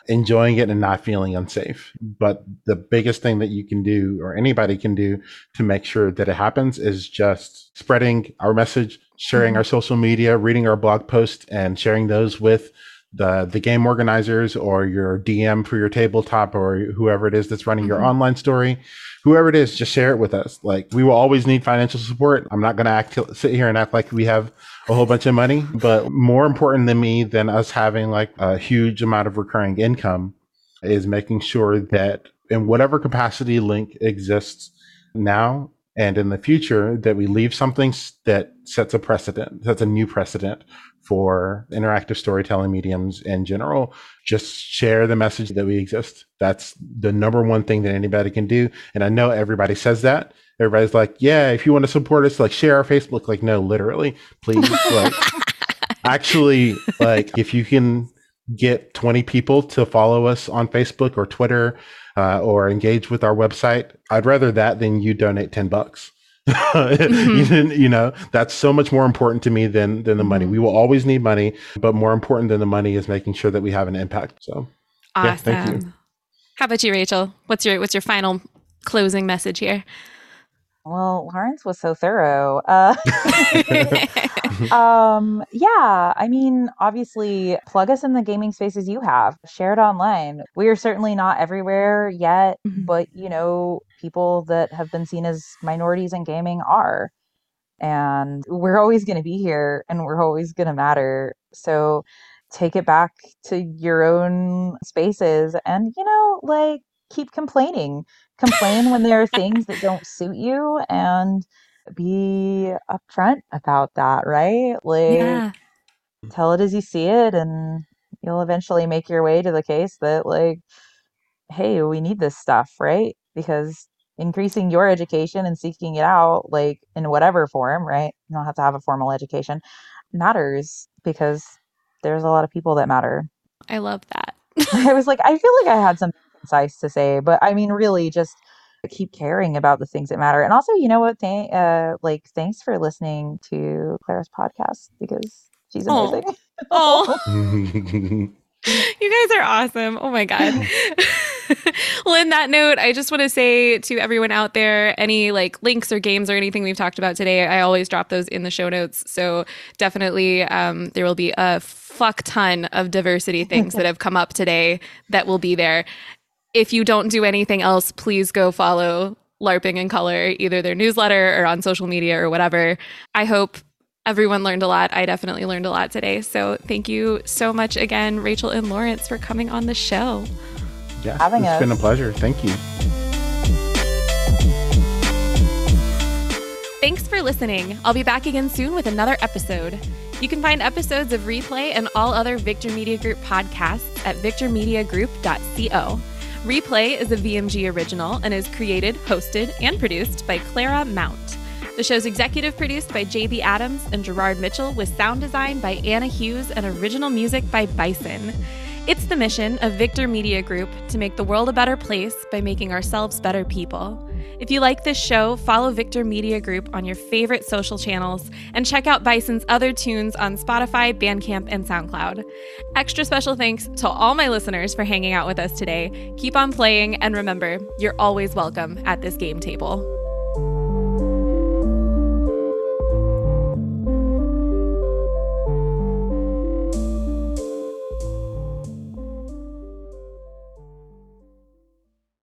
enjoying it and not feeling unsafe. But the biggest thing that you can do or anybody can do to make sure that it happens is just spreading our message, sharing mm-hmm. our social media, reading our blog posts and sharing those with the the game organizers or your DM for your tabletop or whoever it is that's running mm-hmm. your online story, whoever it is, just share it with us. Like we will always need financial support. I'm not going to act sit here and act like we have a whole bunch of money. But more important than me, than us having like a huge amount of recurring income, is making sure that in whatever capacity Link exists now and in the future, that we leave something that sets a precedent, sets a new precedent for interactive storytelling mediums in general. Just share the message that we exist. That's the number one thing that anybody can do. And I know everybody says that everybody's like, yeah, if you want to support us, like share our Facebook. Like, no, literally, please. like, actually, like, if you can get 20 people to follow us on Facebook or Twitter uh, or engage with our website, I'd rather that than you donate 10 bucks. mm-hmm. you know that's so much more important to me than than the money mm-hmm. we will always need money but more important than the money is making sure that we have an impact so awesome yeah, thank you how about you rachel what's your what's your final closing message here well, Lawrence was so thorough. Uh, um, yeah, I mean, obviously, plug us in the gaming spaces you have, share it online. We are certainly not everywhere yet, mm-hmm. but you know, people that have been seen as minorities in gaming are. And we're always going to be here and we're always going to matter. So take it back to your own spaces and, you know, like keep complaining complain when there are things that don't suit you and be upfront about that, right? Like yeah. tell it as you see it and you'll eventually make your way to the case that like hey, we need this stuff, right? Because increasing your education and seeking it out like in whatever form, right? You don't have to have a formal education matters because there's a lot of people that matter. I love that. I was like, I feel like I had some concise to say, but I mean, really, just keep caring about the things that matter. And also, you know what? Th- uh, like, thanks for listening to Clara's podcast because she's amazing. Oh. you guys are awesome. Oh my God. well, in that note, I just want to say to everyone out there any like links or games or anything we've talked about today, I always drop those in the show notes. So definitely um, there will be a fuck ton of diversity things that have come up today that will be there if you don't do anything else, please go follow LARPing in Color, either their newsletter or on social media or whatever. I hope everyone learned a lot. I definitely learned a lot today. So thank you so much again, Rachel and Lawrence, for coming on the show. Yeah, Having it's us. been a pleasure. Thank you. Thanks for listening. I'll be back again soon with another episode. You can find episodes of Replay and all other Victor Media Group podcasts at victormediagroup.co. Replay is a VMG original and is created, hosted, and produced by Clara Mount. The show's executive produced by JB Adams and Gerard Mitchell with sound design by Anna Hughes and original music by Bison. It's the mission of Victor Media Group to make the world a better place by making ourselves better people. If you like this show, follow Victor Media Group on your favorite social channels and check out Bison's other tunes on Spotify, Bandcamp, and SoundCloud. Extra special thanks to all my listeners for hanging out with us today. Keep on playing, and remember, you're always welcome at this game table.